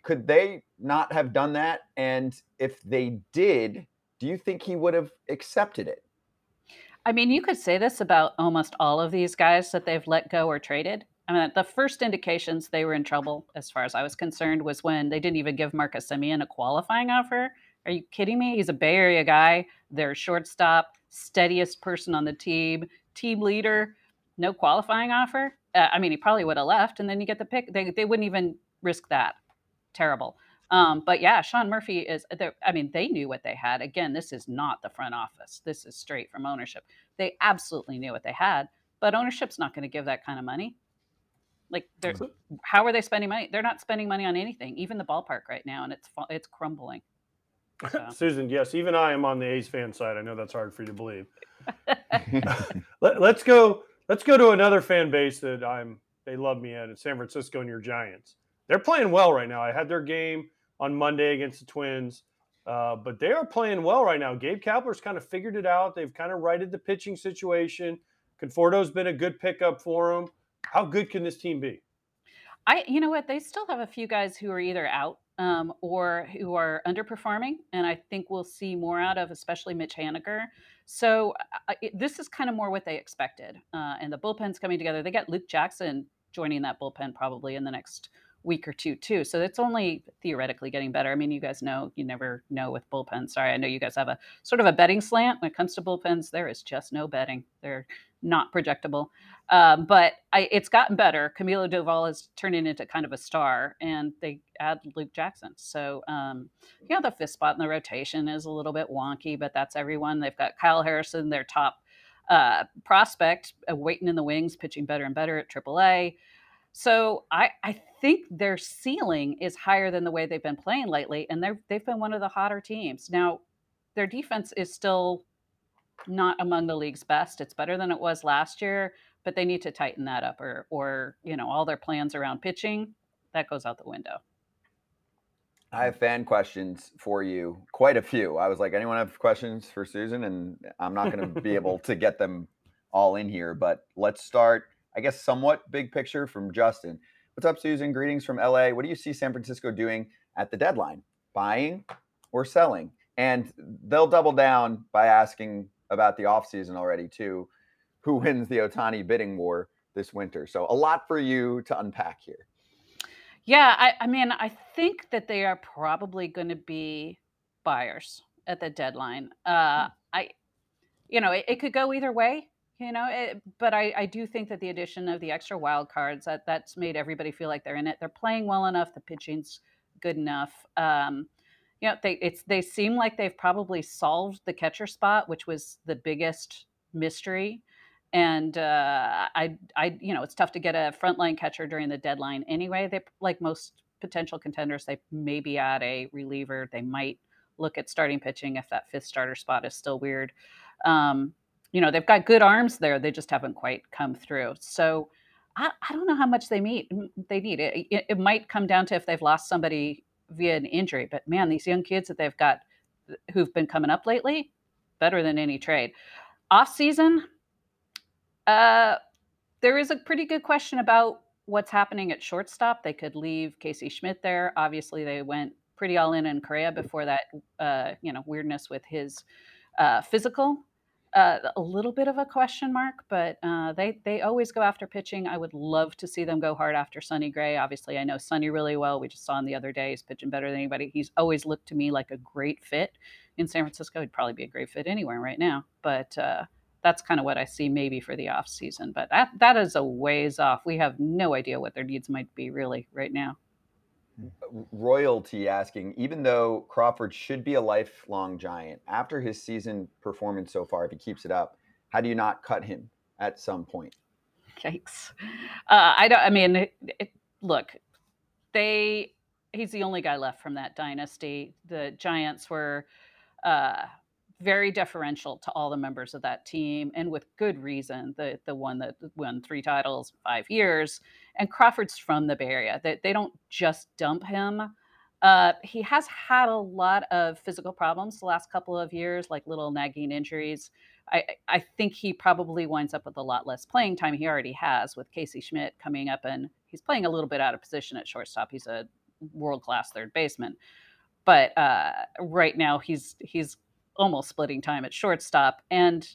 Could they not have done that? And if they did, do you think he would have accepted it? I mean, you could say this about almost all of these guys that they've let go or traded. I mean, the first indications they were in trouble, as far as I was concerned, was when they didn't even give Marcus Semien a qualifying offer. Are you kidding me? He's a Bay Area guy, their shortstop, steadiest person on the team, team leader, no qualifying offer. Uh, I mean, he probably would have left, and then you get the pick. They, they wouldn't even risk that. Terrible. Um, but yeah, Sean Murphy is. I mean, they knew what they had. Again, this is not the front office. This is straight from ownership. They absolutely knew what they had, but ownership's not going to give that kind of money. Like, they're, how are they spending money? They're not spending money on anything, even the ballpark right now, and it's it's crumbling. So. Susan, yes, even I am on the A's fan side. I know that's hard for you to believe. Let, us go. Let's go to another fan base that I'm. They love me at. It's San Francisco and your Giants. They're playing well right now. I had their game on Monday against the Twins, uh, but they are playing well right now. Gabe Kapler's kind of figured it out. They've kind of righted the pitching situation. Conforto's been a good pickup for them. How good can this team be? I, you know what, they still have a few guys who are either out um, or who are underperforming, and I think we'll see more out of, especially Mitch Haniger. So it, this is kind of more what they expected, uh, and the bullpen's coming together. They got Luke Jackson joining that bullpen probably in the next week or two too. So it's only theoretically getting better. I mean, you guys know you never know with bullpens. Sorry, I know you guys have a sort of a betting slant when it comes to bullpens. There is just no betting. They're not projectable. Um, but I, it's gotten better. Camilo Doval is turning into kind of a star, and they add Luke Jackson. So, um, the fifth spot in the rotation is a little bit wonky, but that's everyone. They've got Kyle Harrison, their top uh, prospect, uh, waiting in the wings, pitching better and better at AAA. So I, I think their ceiling is higher than the way they've been playing lately, and they've been one of the hotter teams. Now, their defense is still not among the league's best. It's better than it was last year, but they need to tighten that up or or you know, all their plans around pitching, that goes out the window. I have fan questions for you, quite a few. I was like, anyone have questions for Susan? And I'm not going to be able to get them all in here, but let's start, I guess, somewhat big picture from Justin. What's up, Susan? Greetings from LA. What do you see San Francisco doing at the deadline? Buying or selling? And they'll double down by asking about the offseason already too. Who wins the Ohtani bidding war this winter? So a lot for you to unpack here. Yeah, I, I mean, I think that they are probably going to be buyers at the deadline. Uh, hmm. I, you know, it, it, could go either way. You know, it, but I, I do think that the addition of the extra wild cards that that's made everybody feel like they're in it. They're playing well enough. The pitching's good enough. Um, you know, they it's they seem like they've probably solved the catcher spot, which was the biggest mystery. And uh, I I you know it's tough to get a frontline catcher during the deadline anyway. They like most potential contenders, they maybe add a reliever. They might look at starting pitching if that fifth starter spot is still weird. Um, you know, they've got good arms there. They just haven't quite come through. So I, I don't know how much they meet. They need it. it. It might come down to if they've lost somebody via an injury. But man, these young kids that they've got who've been coming up lately, better than any trade. Off season, uh, there is a pretty good question about what's happening at shortstop. They could leave Casey Schmitt there. Obviously, they went pretty all in in Correa before that, uh, you know, weirdness with his uh, physical. Uh, a little bit of a question mark, but uh, they they always go after pitching. I would love to see them go hard after Sonny Gray. Obviously, I know Sonny really well. We just saw him the other day. He's pitching better than anybody. He's always looked to me like a great fit in San Francisco. He'd probably be a great fit anywhere right now. But uh, that's kind of what I see maybe for the off season. But that that is a ways off. We have no idea what their needs might be really right now. Royalty asking, even though Crawford should be a lifelong giant, after his season performance so far, if he keeps it up, how do you not cut him at some point? Yikes! Uh, I don't. I mean, it, it, look, they. He's the only guy left from that dynasty. The Giants were uh, very deferential to all the members of that team, and with good reason. The the one that won three titles, five years, and Crawford's from the Bay Area. They they don't just dump him. Uh, he has had a lot of physical problems the last couple of years, like little nagging injuries. I, I think he probably winds up with a lot less playing time. He already has with Casey Schmitt coming up, and he's playing a little bit out of position at shortstop. He's a world class third baseman, but uh, right now he's he's almost splitting time at shortstop. And,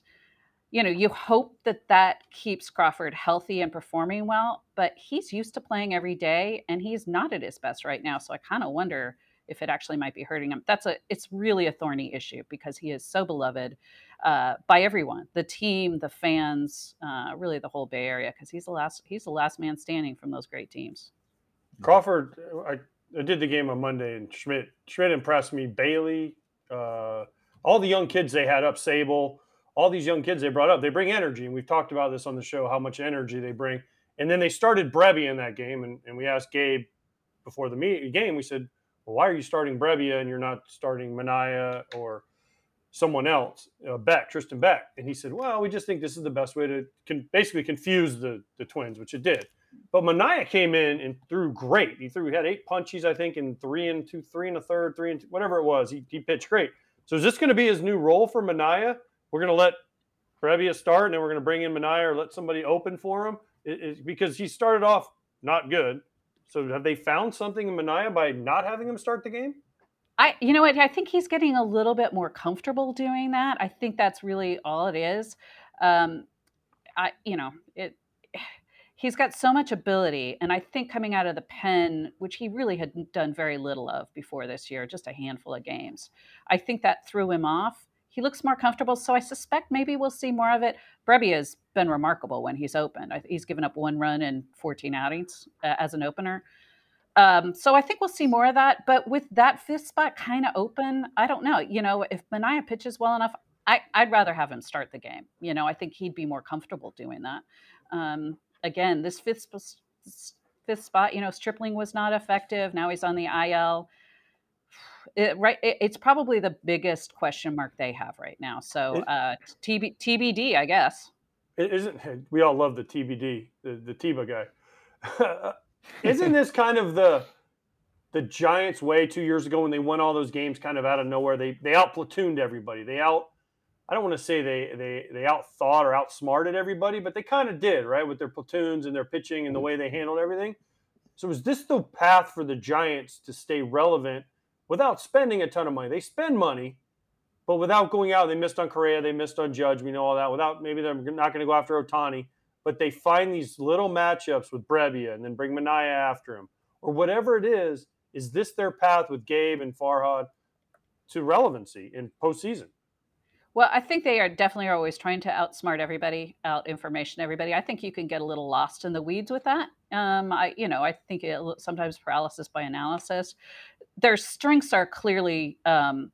you know, you hope that that keeps Crawford healthy and performing well, but he's used to playing every day and he's not at his best right now. So I kind of wonder if it actually might be hurting him. That's a, it's really a thorny issue because he is so beloved uh, by everyone, the team, the fans, uh, really the whole Bay Area, because he's the last, he's the last man standing from those great teams. Crawford, I, I did the game on Monday and Schmitt, Schmitt impressed me. Bailey, uh, all the young kids they had up, Sabol, all these young kids they brought up, they bring energy. And we've talked about this on the show, how much energy they bring. And then they started Brebbia in that game. And, and we asked Gabe before the game, we said, well, why are you starting Brebbia and you're not starting Manaea or someone else, uh, Beck, Tristan Beck? And he said, well, we just think this is the best way to con- basically confuse the, the twins, which it did. But Manaea came in and threw great. He threw, he had eight punchies, I think, in three and two, three and a third, three and two, whatever it was. He, he pitched great. So is this going to be his new role for Manaea? We're going to let Brebbia start, and then we're going to bring in Manaea or let somebody open for him it, it, because he started off not good. So have they found something in Manaea by not having him start the game? I, you know what? I think he's getting a little bit more comfortable doing that. I think that's really all it is. Um, I, you know, he's got so much ability. And I think coming out of the pen, which he really had done very little of before this year, just a handful of games, I think that threw him off. He looks more comfortable. So I suspect maybe we'll see more of it. Brebbia has been remarkable when he's opened. He's given up one run in 14 outings uh, as an opener. Um, so I think we'll see more of that. But with that fifth spot kind of open, I don't know. You know, if Manaea pitches well enough, I, would rather have him start the game. You know, I think he'd be more comfortable doing that. Um, again, this fifth fifth spot, you know, Stripling was not effective. Now he's on the IL. It, right, it, it's probably the biggest question mark they have right now. So uh, TB, TBD, I guess. It isn't we all love the TBD, the the Tiba guy. isn't this kind of the the Giants' way two years ago when they won all those games, kind of out of nowhere? They they out platooned everybody. They out I don't want to say they they they outthought or outsmarted everybody, but they kind of did, right, with their platoons and their pitching and the mm-hmm. way they handled everything. So is this the path for the Giants to stay relevant without spending a ton of money? They spend money, but without going out, they missed on Correa, they missed on Judge, we know all that. Without maybe they're not going to go after Ohtani, but they find these little matchups with Brebbia and then bring Manaea after him or whatever it is. Is this their path with Gabe and Farhan to relevancy in postseason? Well, I think they are definitely always trying to outsmart everybody, out information everybody. I think you can get a little lost in the weeds with that. Um, I, you know, I think it, sometimes paralysis by analysis. Their strengths are clearly um,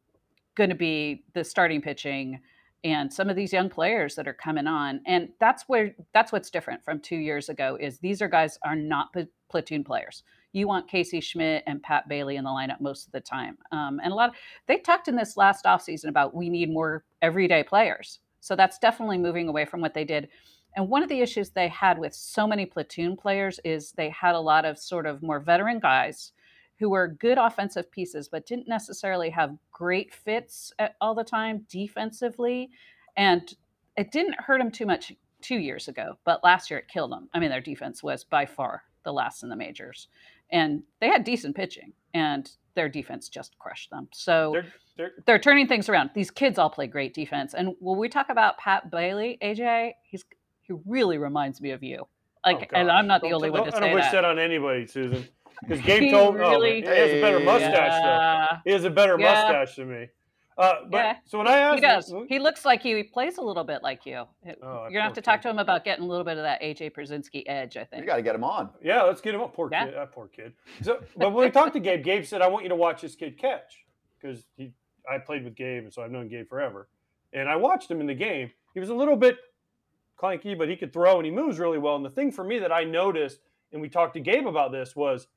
going to be the starting pitching and some of these young players that are coming on, and that's where that's what's different from two years ago. Is these are guys are not platoon players you want Casey Schmitt and Pat Bailey in the lineup most of the time. Um, and a lot of, they talked in this last offseason about we need more everyday players. So that's definitely moving away from what they did. And one of the issues they had with so many platoon players is they had a lot of sort of more veteran guys who were good offensive pieces, but didn't necessarily have great fits all the time defensively. And it didn't hurt them too much two years ago, but last year it killed them. I mean, their defense was by far the last in the majors and they had decent pitching, and their defense just crushed them. So they're, they're, they're turning things around. These kids all play great defense, and when we talk about Pat Bailey, AJ, he's he really reminds me of you. Like, oh, and I'm not the only one to say that. I don't wish that on anybody, Susan. Because Gabe told me oh, he has a better mustache. Yeah. Though. He has a better yeah. mustache than me. Uh, but yeah, so when I asked, he does. Him, he looks like you. He plays a little bit like you. Oh, You're gonna have to talk to him about getting a little bit of that AJ Pierzynski edge. I think you got to get him on. Yeah, let's get him on. Poor yeah. kid. That poor kid. So, but when we talked to Gabe, Gabe said, "I want you to watch this kid catch," because he, I played with Gabe, and so I've known Gabe forever. And I watched him in the game. He was a little bit clanky, but he could throw and he moves really well. And the thing for me that I noticed, and we talked to Gabe about this, was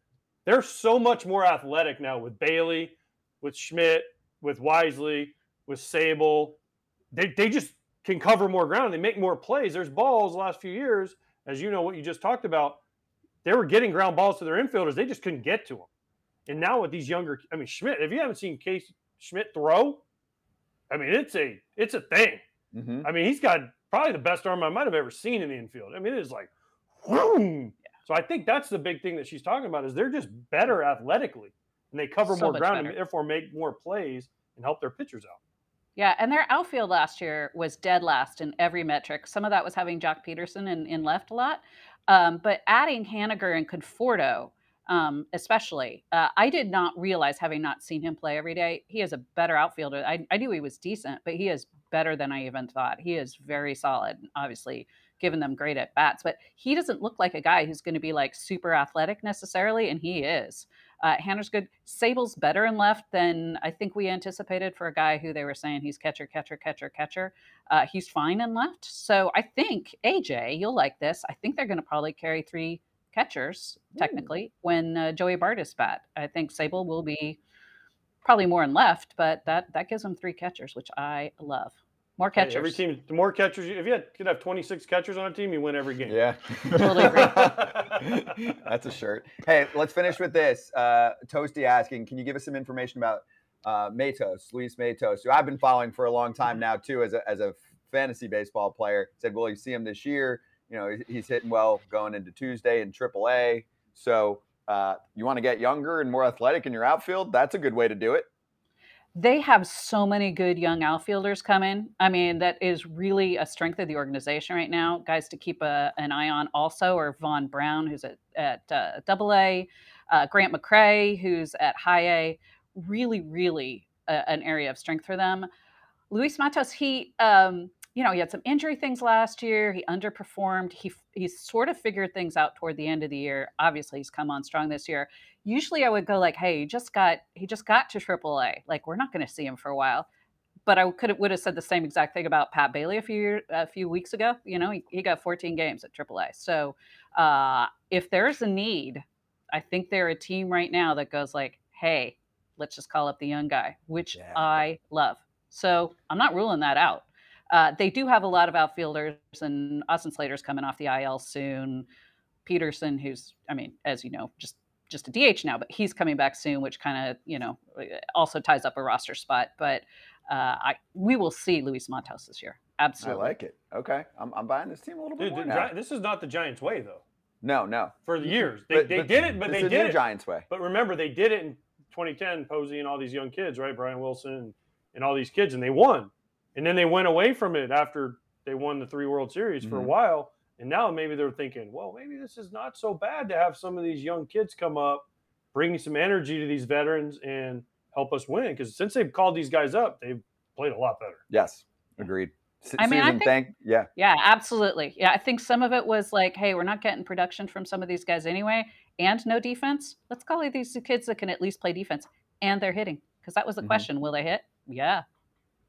they're so much more athletic now with Bailey, with Schmitt, with Wisely with Sabol. They, they just can cover more ground. They make more plays. There's balls the last few years, as you know, what you just talked about. They were getting ground balls to their infielders. They just couldn't get to them. And now with these younger, I mean, Schmitt, if you haven't seen Case Schmitt throw, I mean, it's a it's a thing. Mm-hmm. I mean, he's got probably the best arm I might have ever seen in the infield. I mean, it is like, whoom. So I think that's the big thing that she's talking about is they're just better athletically and they cover so more ground better. and therefore make more plays and help their pitchers out. Yeah, and their outfield last year was dead last in every metric. Some of that was having Joc Pederson in, in left a lot, um, but adding Haniger and Conforto, um, especially, uh, I did not realize, having not seen him play every day, he is a better outfielder. I, I knew he was decent, but he is better than I even thought. He is very solid, obviously, given them great at bats, but he doesn't look like a guy who's going to be like super athletic necessarily, and he is. Uh, Haniger's good. Sabol's better in left than I think we anticipated for a guy who they were saying he's catcher, catcher, catcher, catcher. Uh, he's fine in left. So I think, AJ, you'll like this. I think they're going to probably carry three catchers, technically, Ooh. when uh, Joey Bart is bat. I think Sabol will be probably more in left, but that, that gives them three catchers, which I love. More catchers. Hey, every team, the more catchers. You, have, if you had, could have 26 catchers on a team, you win every game. Yeah. totally agree. That's a shirt. Hey, let's finish with this. Uh, Toasty asking, can you give us some information about uh, Matos, Luis Matos, who I've been following for a long time now too, as a, as a fantasy baseball player. Said, well, you see him this year. You know, he's hitting well going into Tuesday in AAA. So uh, you want to get younger and more athletic in your outfield? That's a good way to do it they have so many good young outfielders coming. I mean, that is really a strength of the organization right now. Guys to keep a, an eye on also are Vaun Brown, who's at, at uh, double A, uh, Grant McCray, who's at high A. Really, really a, an area of strength for them. Luis Matos, he, um, you know, he had some injury things last year. He underperformed. He he sort of figured things out toward the end of the year. Obviously, he's come on strong this year usually I would go like, "Hey, he just got he just got to AAA. Like we're not going to see him for a while." But I could would have said the same exact thing about Pat Bailey a few a few weeks ago. You know, he, he got 14 games at AAA. So uh, if there's a need, I think they're a team right now that goes like, "Hey, let's just call up the young guy," which yeah. I love. So I'm not ruling that out. Uh, they do have a lot of outfielders, and Austin Slater's coming off the IL soon. Pederson, who's, I mean, as you know, just just a DH now, but he's coming back soon, which kind of you know also ties up a roster spot. But uh, I we will see Luis Matos this year. Absolutely, I like it. Okay, I'm, I'm buying this team a little bit Dude, more This is not the Giants' way, though. No, no. For the years, they, but, they but did it, but they did it Giants' way. But remember, they did it in 2010. Posey and all these young kids, right? Brian Wilson and all these kids, and they won. And then they went away from it after they won the three World Series mm-hmm. for a mm-hmm. while. And now maybe they're thinking, well, maybe this is not so bad to have some of these young kids come up bring some energy to these veterans and help us win. Because since they've called these guys up, they've played a lot better. Yes, Agreed. S- I mean, I Susan, think- thank yeah. Yeah, absolutely. Yeah, I think some of it was like, hey, we're not getting production from some of these guys anyway, and no defense. Let's call these kids that can at least play defense, and they're hitting. Because that was the Mhm. question: Will they hit? Yeah.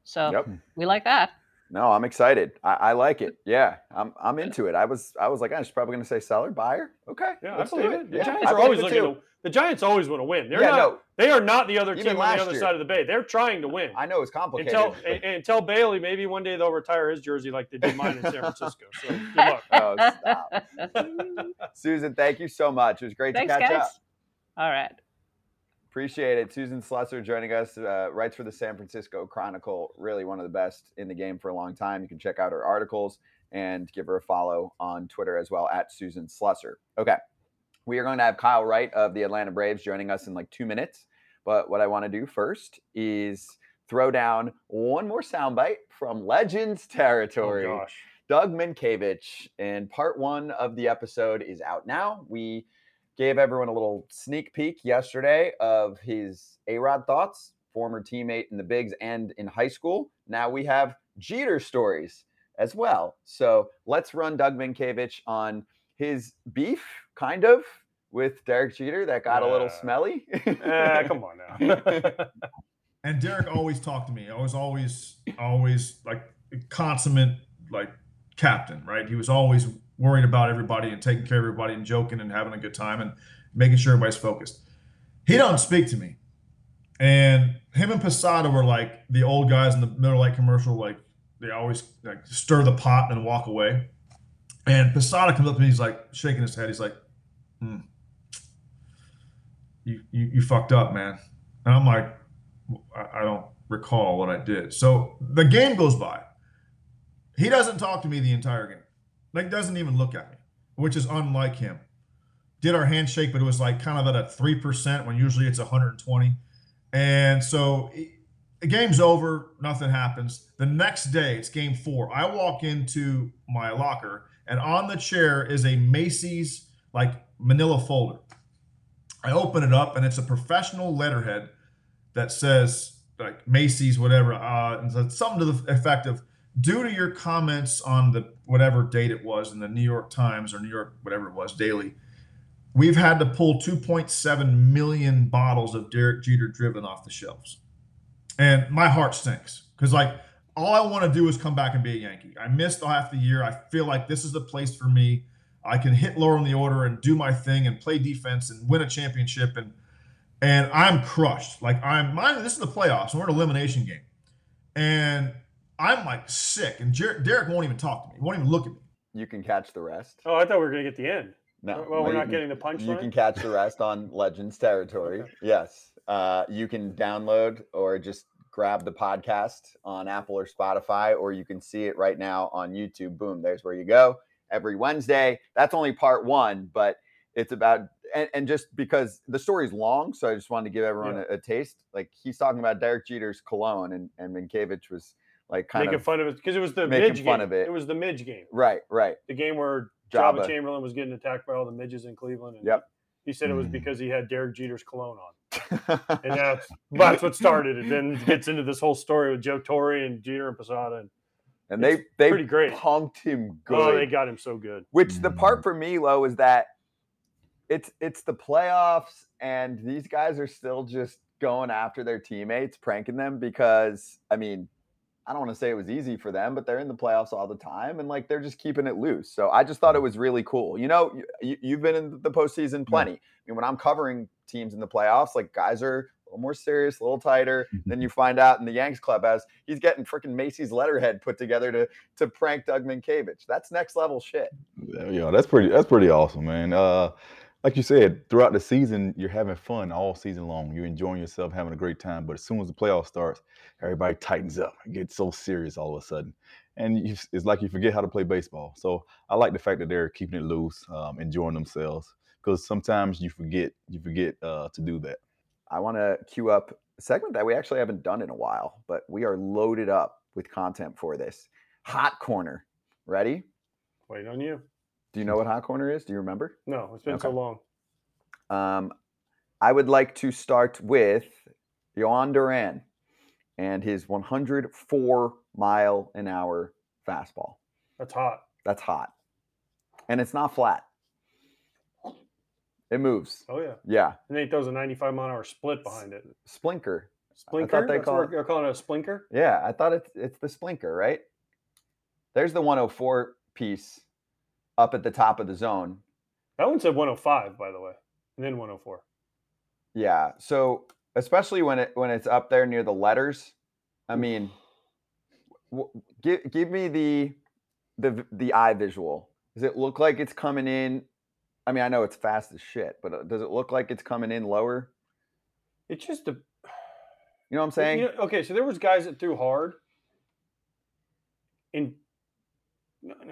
So Yep. we like that. No, I'm excited. I, I like it. Yeah, I'm I'm into it. I was I was like, I'm probably gonna say seller, buyer. Okay. Yeah, let's I do believe it. The Yeah, Giants I are always looking to. The Giants always want to win. They're yeah, not. no, They are not the other Even team on the other year. side of the bay. They're trying to win. I know it's complicated. Until but- and, and tell Bailey maybe one day they'll retire his jersey like they did mine in San Francisco. So good luck. oh, stop. Susan, thank you so much. It was great Thanks, to catch guys. up. All right. Appreciate it. Susan Slusser joining us, uh, writes for the San Francisco Chronicle. Really one of the best in the game for a long time. You can check out her articles and give her a follow on Twitter as well at Susan Slusser. Okay. We are going to have Kyle Wright of the Atlanta Braves joining us in like two minutes. But what I want to do first is throw down one more soundbite from Legends territory. Oh gosh. Doug Mientkiewicz, and part one of the episode is out now. We gave everyone a little sneak peek yesterday of his A Rod thoughts, former teammate in the Bigs and in high school. Now we have Jeter stories as well. So let's run Doug Mientkiewicz on his beef, kind of, with Derek Jeter that got a little smelly. Eh, come on now. And Derek always talked to me. I was always, always like consummate like captain, right? He was always worried about everybody and taking care of everybody and joking and having a good time and making sure everybody's focused. He don't speak to me. And him and Posada were like the old guys in the Miller Lite commercial, like they always like stir the pot and walk away. And Posada comes up to me, he's like shaking his head. He's like, hmm. you, you, you fucked up, man. And I'm like, I, I don't recall what I did. So the game goes by. He doesn't talk to me the entire game. Like doesn't even look at me, which is unlike him. Did our handshake, but it was like kind of at a three percent when usually it's 120. And so the game's over, nothing happens. The next day, it's game four. I walk into my locker, and on the chair is a Macy's like manila folder. I open it up, and it's a professional letterhead that says like Macy's, whatever, uh, and so something to the effect of due to your comments on the whatever date it was in the New York Times or New York whatever it was daily, we've had to pull 2.7 million bottles of Derek Jeter driven off the shelves, and my heart stinks because like all I want to do is come back and be a Yankee. I missed half the year. I feel like this is the place for me. I can hit lower in the order and do my thing and play defense and win a championship and and I'm crushed. Like I'm mine. This is the playoffs. and We're an elimination game, and I'm like sick. And Jer- Derek won't even talk to me. He won't even look at me. you can catch the rest. Oh, I thought we were gonna get the end. No. Well, no, we're not can- getting the punchline. You punchline. can catch the rest on Legends territory. Okay. Yes. Uh, you can download or just grab the podcast on Apple or Spotify, or you can see it right now on YouTube. Boom, there's where you go every Wednesday. That's only part one, but it's about, and, and just because the story's long, so I just wanted to give everyone Yeah. a, a taste. Like he's talking about Derek Jeter's cologne, and, and Mientkiewicz was like kind making of, fun of it because it was the making midge fun game. of it. It was the midge game. right, right. The game where Joba, Joba. Chamberlain was getting attacked by all the midges in Cleveland. And Yep. He said it was Mm. because he had Derek Jeter's cologne on. And that's that's what started it. Then it gets into this whole story with Joe Torre and Jeter and Posada. And and they, they pretty great. punked him good. oh, they got him so good. Which the Mm. part for me, Lo, is that it's it's the playoffs, and these guys are still just going after their teammates, pranking them because I mean, I don't want to say it was easy for them, but they're in the playoffs all the time, and like they're just keeping it loose. So I just thought it was really cool. You know, you, you've been in the postseason plenty. I mean, when I'm covering teams in the playoffs, like guys are a little more serious, a little tighter. then you find out in the Yanks clubhouse, he's getting freaking Macy's letterhead put together to to prank Doug Mientkiewicz. That's next level shit. Yeah, Yeah, that's pretty. That's pretty awesome, man. Uh, like you said, throughout the season, you're having fun all season long. You're enjoying yourself, having a great time. But as soon as the playoff starts, everybody tightens up and gets so serious all of a sudden, and you, it's like you forget how to play baseball. So I like the fact that they're keeping it loose, um, enjoying themselves, because sometimes you forget you forget uh, to do that. I want to queue up a segment that we actually haven't done in a while, but we are loaded up with content for this. Hot Corner. Ready? Wait on you. Do you know what Hot Corner is? Do you remember? No, it's been so long. Um, I would like to start with Jhoan Duran. and his 104 mile an hour fastball. That's hot. That's hot. And it's not flat. It moves. Oh yeah. Yeah. And then he throws a 95 mile an hour split behind it. Splinker. Splinker. they That's call it- they're calling it a splinker. Yeah, I thought it's it's the splinker, right? There's the 104 piece up at the top of the zone. That one said 105, by the way, and then 104. Yeah. So especially when it when it's up there near the letters, I mean, w- give give me the the the eye visual. Does it look like it's coming in? I mean, I know it's fast as shit, but uh, does it look like it's coming in lower? It's just a. You know what I'm you saying? know- okay, so there was guys that threw hard, and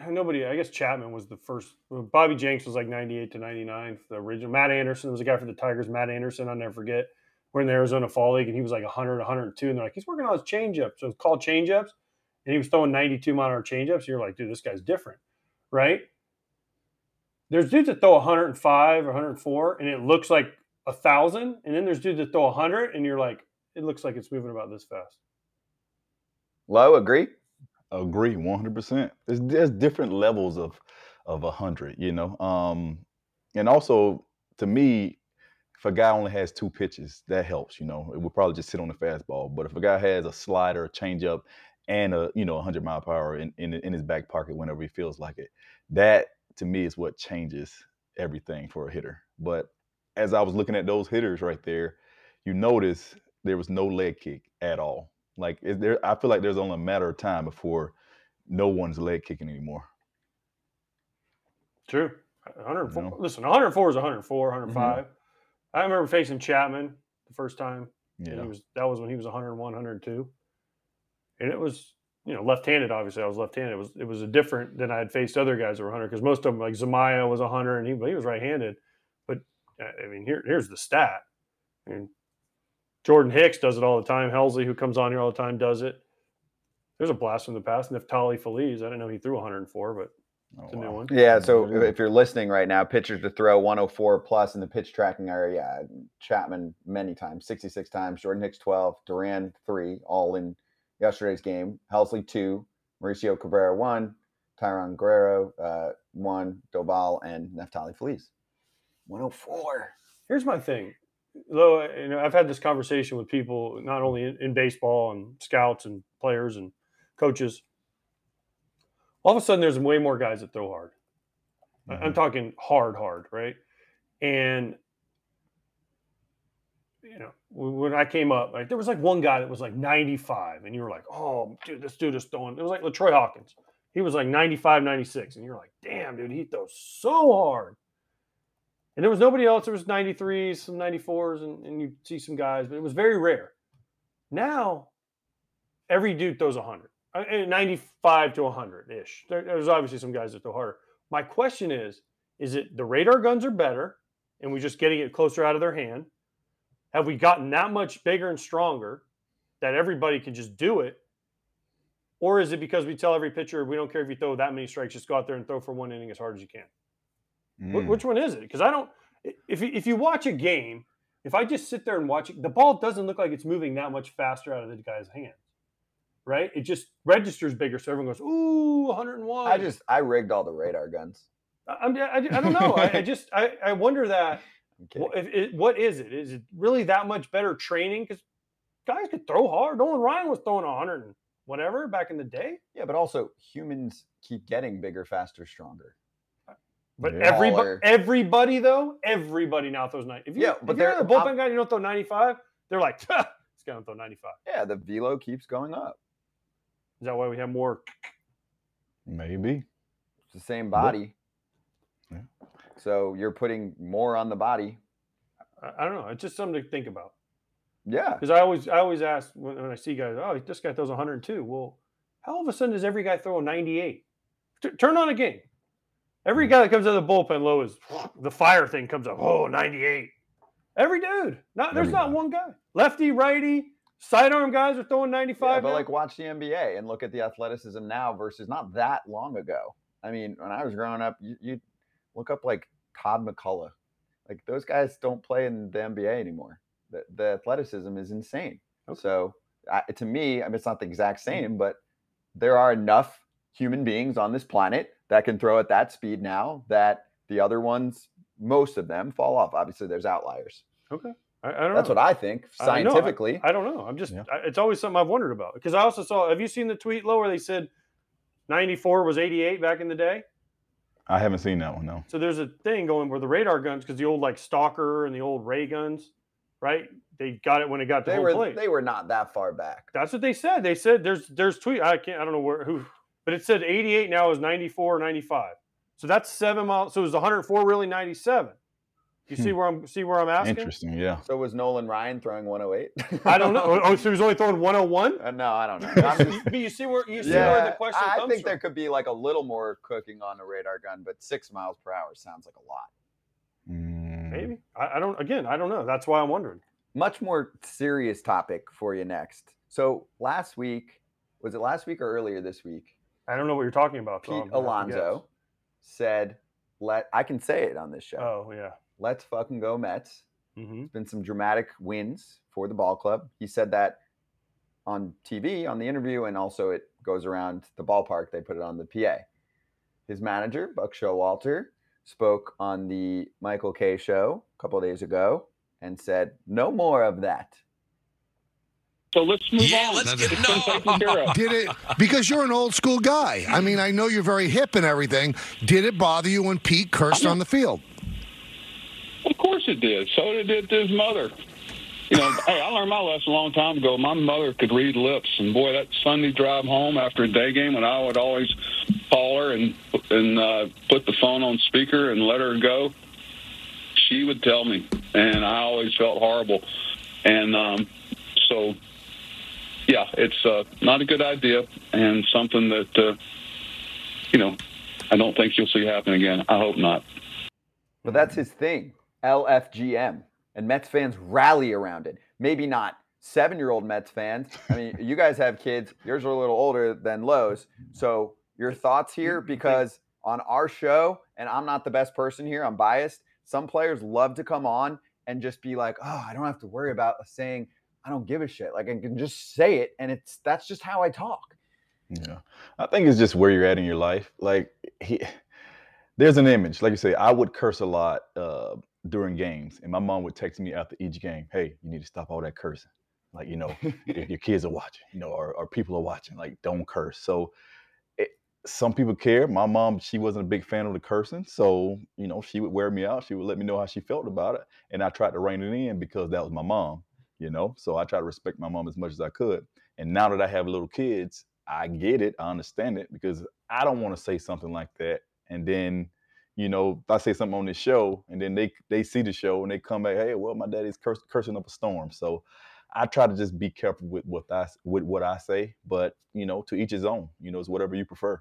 nobody. I guess Chapman was the first. Bobby Jenks was like 98 to 99 for the original. Matt Anderson was the guy for the Tigers. Matt Anderson, I'll never forget. We're in the Arizona Fall League, and he was like 100, 102, and they're like, he's working on his changeups. So it's called changeups, and he was throwing 92 mile an hour changeups. You're like, dude, this guy's different, right? There's dudes that throw 105 or 104, and it looks like a thousand, and then there's dudes that throw 100, and you're like, it looks like it's moving about this fast. Lo, agree? Agree, one hundred percent. There's different levels of of a hundred, you know. Um, and also to me, if a guy only has two pitches, that helps. You know, it would probably just sit on the fastball. But if a guy has a slider, a changeup, and a you know hundred mile hour in, in in his back pocket whenever he feels like it, that to me is what changes everything for a hitter. But as I was looking at those hitters right there, you notice there was no leg kick at all. Like is there, I feel like there's only a matter of time before no one's leg kicking anymore. True. 104. know? Mm-hmm. Listen, 104 is 104, 105. I remember facing Chapman the first time. Yeah. He was that was when he was 101, 102. And it was, you know, left-handed. Obviously, I was left-handed. It was it was a different than I had faced other guys that were 100 because most of them, like Zumaya, was 100 and he, he was right-handed. But uh, I mean, here here's the stat. I mean, Jordan Hicks does it all the time. Helsley, who comes on here all the time, does it. There's a blast from the past. Neftali Feliz. I didn't know he threw 104, but Oh, it's a new wow. one. Yeah, so Yeah. if you're listening right now, pitchers to throw 104 plus in the pitch tracking area. Yeah, Chapman many times, 66 times. Jordan Hicks 12, Duran three, all in yesterday's game. Helsley two, Mauricio Cabrera one, Tayron Guerrero uh, one, Doval and Neftali Feliz. 104. here's my thing though you know i've had this conversation with people not only in, in baseball and scouts and players and coaches. All of a sudden there's way more guys that throw hard. I- i'm mm-hmm. talking hard hard right? And you know when when i came up like there was like one guy that was like 95 and you were like oh dude this dude is throwing it was like latroy hawkins. He was like 95 96 and you're like damn dude he throws so hard and there was nobody else. There was 93s, some 94s, and, and you see some guys, but it was very rare. Now, every dude throws 100, uh, uh, 95 to 100 ish. There, there's obviously some guys that throw harder. My question is is it the radar guns are better and we're just getting it closer out of their hand? Have we gotten that much bigger and stronger that everybody can just do it? Or is it because we tell every pitcher, we don't care if you throw that many strikes, just go out there and throw for one inning as hard as you can? Mm. Which one is it? Because I don't. If you, if you watch a game, if I just sit there and watch it, the ball doesn't look like it's moving that much faster out of the guy's hands, right? It just registers bigger, so everyone goes, "Ooh, 101." I just I rigged all the radar guns. I, I'm, I, I don't know. I, I just I, I wonder that. Well, if it, what is it? Is it really that much better training? Because guys could throw hard. Nolan Ryan was throwing 100 and whatever back in the day. yeah, but also humans keep getting bigger, faster, stronger. But Yeah. everybody, Taller. everybody though, everybody now throws 90. If you, Yeah, if but you're they're a bullpen up- guy and you don't throw 95, they're like, this guy don't throw 95. Yeah, the velo keeps going up. Is that why we have more? Maybe. It's the same body. Yeah. So you're putting more on the body. I, I don't know. It's just something to think about. Yeah. Because I always, I always ask when, when I see guys, oh, this guy throws 102. Well, how all of a sudden does every guy throw a 98? T- turn on a game. Every guy that comes out of the bullpen low is the fire thing comes up. Oh, 98. Every dude. Not there's not one guy. Lefty, righty, sidearm guys are throwing 95. Yeah, but now. like watch the NBA and look at the athleticism now versus not that long ago. I mean, when I was growing up, you, you look up like Todd MacCulloch. Like those guys don't play in the NBA anymore. The, the athleticism is insane. Okay. So I, to me, I mean, it's not the exact mm-hmm. same, but there are enough human beings on this planet that can throw at that speed now that the other ones, most of them, fall off. Obviously, there's outliers. Okay. I, I don't That's know. what I think I know, I- scientifically. I, don't know. I'm just. Yeah. I, it's always something I've wondered about because I also saw. Have you seen the tweet Lo where they said 94 was 88 back in the day? I haven't seen that one. No. So there's a thing going where the radar guns, because the old like Stalker and the old ray guns, right? They got it when it got to they home were plate. they were not that far back. That's what they said. They said there's there's tweet. I can't. I don't know where who, but it said 88 now is 94 or 95. So that's seven miles. So it was 104 really 97? You see Hmm. where I'm see where I'm asking? Interesting. Yeah. So was Nolan Ryan throwing 108? I don't know. Oh, so he was only throwing 101. Uh, no, I don't know. Just- but you see where you see where the question I, I comes think from. there could be like a little more cooking on a radar gun, but six miles per hour sounds like a lot. Mm, Maybe I, I don't. Again, I don't know. That's why I'm wondering. Much more serious topic for you next. So last week, was it last week or earlier this week? I don't know what you're talking about. so Pete I'm gonna have to Alonso said, "Let I can say it on this show. Oh yeah. Let's fucking go Mets." hmm There's been some dramatic wins for the ball club. He said that on TV on the interview, and also it goes around the ballpark. They put it on the PA. His manager, Buck Showalter, spoke on the Michael Kay show a couple of days ago and said, "No more of that." So let's move Yeah, on. let's get been no. taken care of. Did it because you're an old school guy? I mean, I know you're very hip and everything. Did it bother you when Pete cursed on the field? Of course it did. So did it his mother. You know, hey, I learned my lesson a long time ago. My mother could read lips, and boy, that Sunday drive home after a day game, when I would always call her and and uh, put the phone on speaker and let her go, she would tell me, and I always felt horrible. And um, so, yeah, it's uh, not a good idea, and something that uh, you know, I don't think you'll see happen again. I hope not. But that's his thing, LFGM. And Mets fans rally around it. Maybe not seven year old Mets fans. I mean, you guys have kids, yours are a little older than Lo's. So, your thoughts here? Because on our show, and I'm not the best person here, I'm biased. Some players love to come on and just be like, oh, I don't have to worry about saying, I don't give a shit. Like, I can just say it. And it's that's just how I talk. Yeah, I think it's just where you're at in your life. Like he, there's an image. Like you say, I would curse a lot uh, during games, and my mom would text me after each game, "Hey, you need to stop all that cursing." Like you know, if your kids are watching, you know, or, or people are watching, like don't curse. So some people care. My mom, she wasn't a big fan of the cursing, so you know, she would wear me out. She would let me know how she felt about it, and I tried to rein it in because that was my mom. You know, so I try to respect my mom as much as I could. And now that I have little kids, I get it. I understand it because I don't want to say something like that. And then, you know, if I say something on this show and then they they see the show and they come back, hey, well, my daddy's curs- cursing up a storm. So I try to just be careful with what I with what I say. But you know, to each his own. You know, it's whatever you prefer.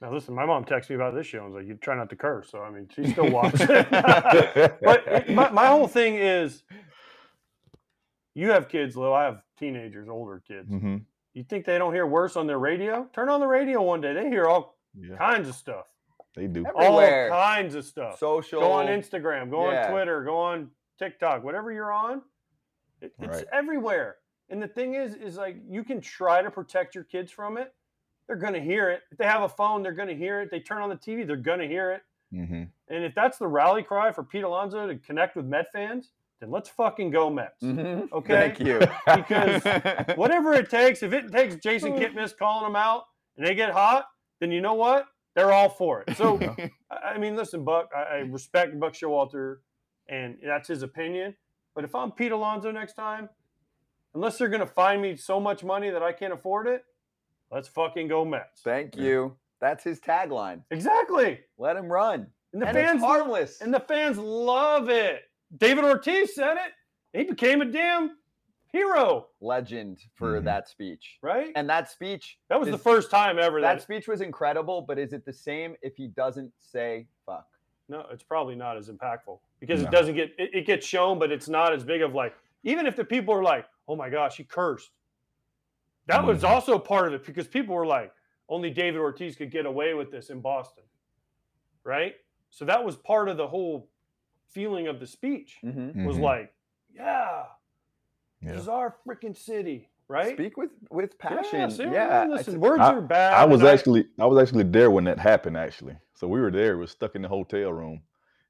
Now listen, my mom texted me about this show and was like, "You try not to curse." So I mean, she still watches. but it- my, my whole thing is, you have kids, Lil. I have teenagers, older kids. hmm You think they don't hear worse on their radio? Turn on the radio one day. They hear all Yeah, kinds of stuff. they do. Everywhere. All kinds of stuff. Social. Go on Instagram. Go Yeah. on Twitter. Go on TikTok. Whatever you're on, it, it's Right. everywhere. And the thing is, is like you can try to protect your kids from it. They're gonna hear it. If they have a phone, they're gonna hear it. They turn on the TV, they're gonna hear it. hmm And if that's the rally cry for Pete Alonso to connect with Met fans, then let's fucking go Mets. Mhm. Okay? Thank you. Because Whatever it takes, if it takes Jason Kipnis calling them out and they get hot, then you know what? They're all for it. So I I mean, listen, Buck, I, I respect Buck Showalter, and that's his opinion. But if I'm Pete Alonso next time, unless they're going to find me so much money that I can't afford it, let's fucking go Mets. Thank you. That's his tagline. Exactly. Let him run. And the and fans it's harmless. and the fans love it. David Ortiz said it. He became a damn hero, legend for Mhm. that speech. right? And that speech that was the first time ever that that. speech was incredible, but is it the same if he doesn't say fuck? no, it's probably not as impactful because No. it doesn't get it, it gets shown, but it's not as big of like even if the people are like, "Oh my gosh, he cursed," that was Mhm. also part of it because people were like, "Only David Ortiz could get away with this in Boston," right? So that was part of the whole feeling of the speech Mm-hmm. was Mhm. like, "Yeah, yeah. this is our freaking city." right? Speak with with Yeah, passion. Yeah. I listen, said- words I, are bad. I was actually I was actually there when that happened actually. So we were there, we were stuck in the hotel room.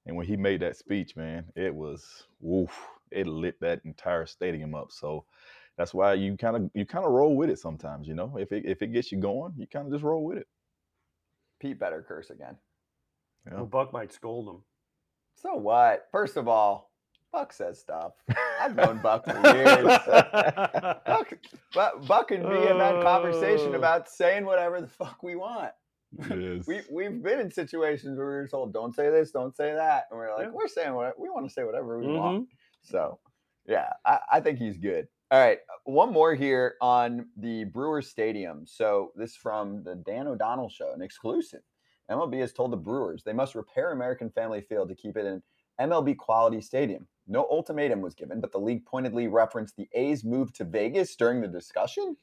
And when he made that speech, man, it was woof, it lit that entire stadium up. So that's why you kind of you kind of roll with it sometimes, you know. If it if it gets you going, you kind of just roll with it. Pete better curse again. Well, Buck might scold him. So what? First of all, Buck says stuff. I've known Buck for years. Buck, Buck, Buck and me have had conversation Oh. about saying whatever the fuck we want. Yes. We we've been in situations where we were told, "Don't say this, don't say that," and we're like, Yeah. "We're saying what we want to say, whatever we Mhm. want." So, yeah, I, I think he's good. All right, one more here on the Brewers Stadium. So this from the Dan O'Donnell Show, an exclusive. MLB has told the Brewers they must repair American Family Field to keep it an MLB quality stadium. No ultimatum was given, but the league pointedly referenced the A's move to Vegas during the discussion.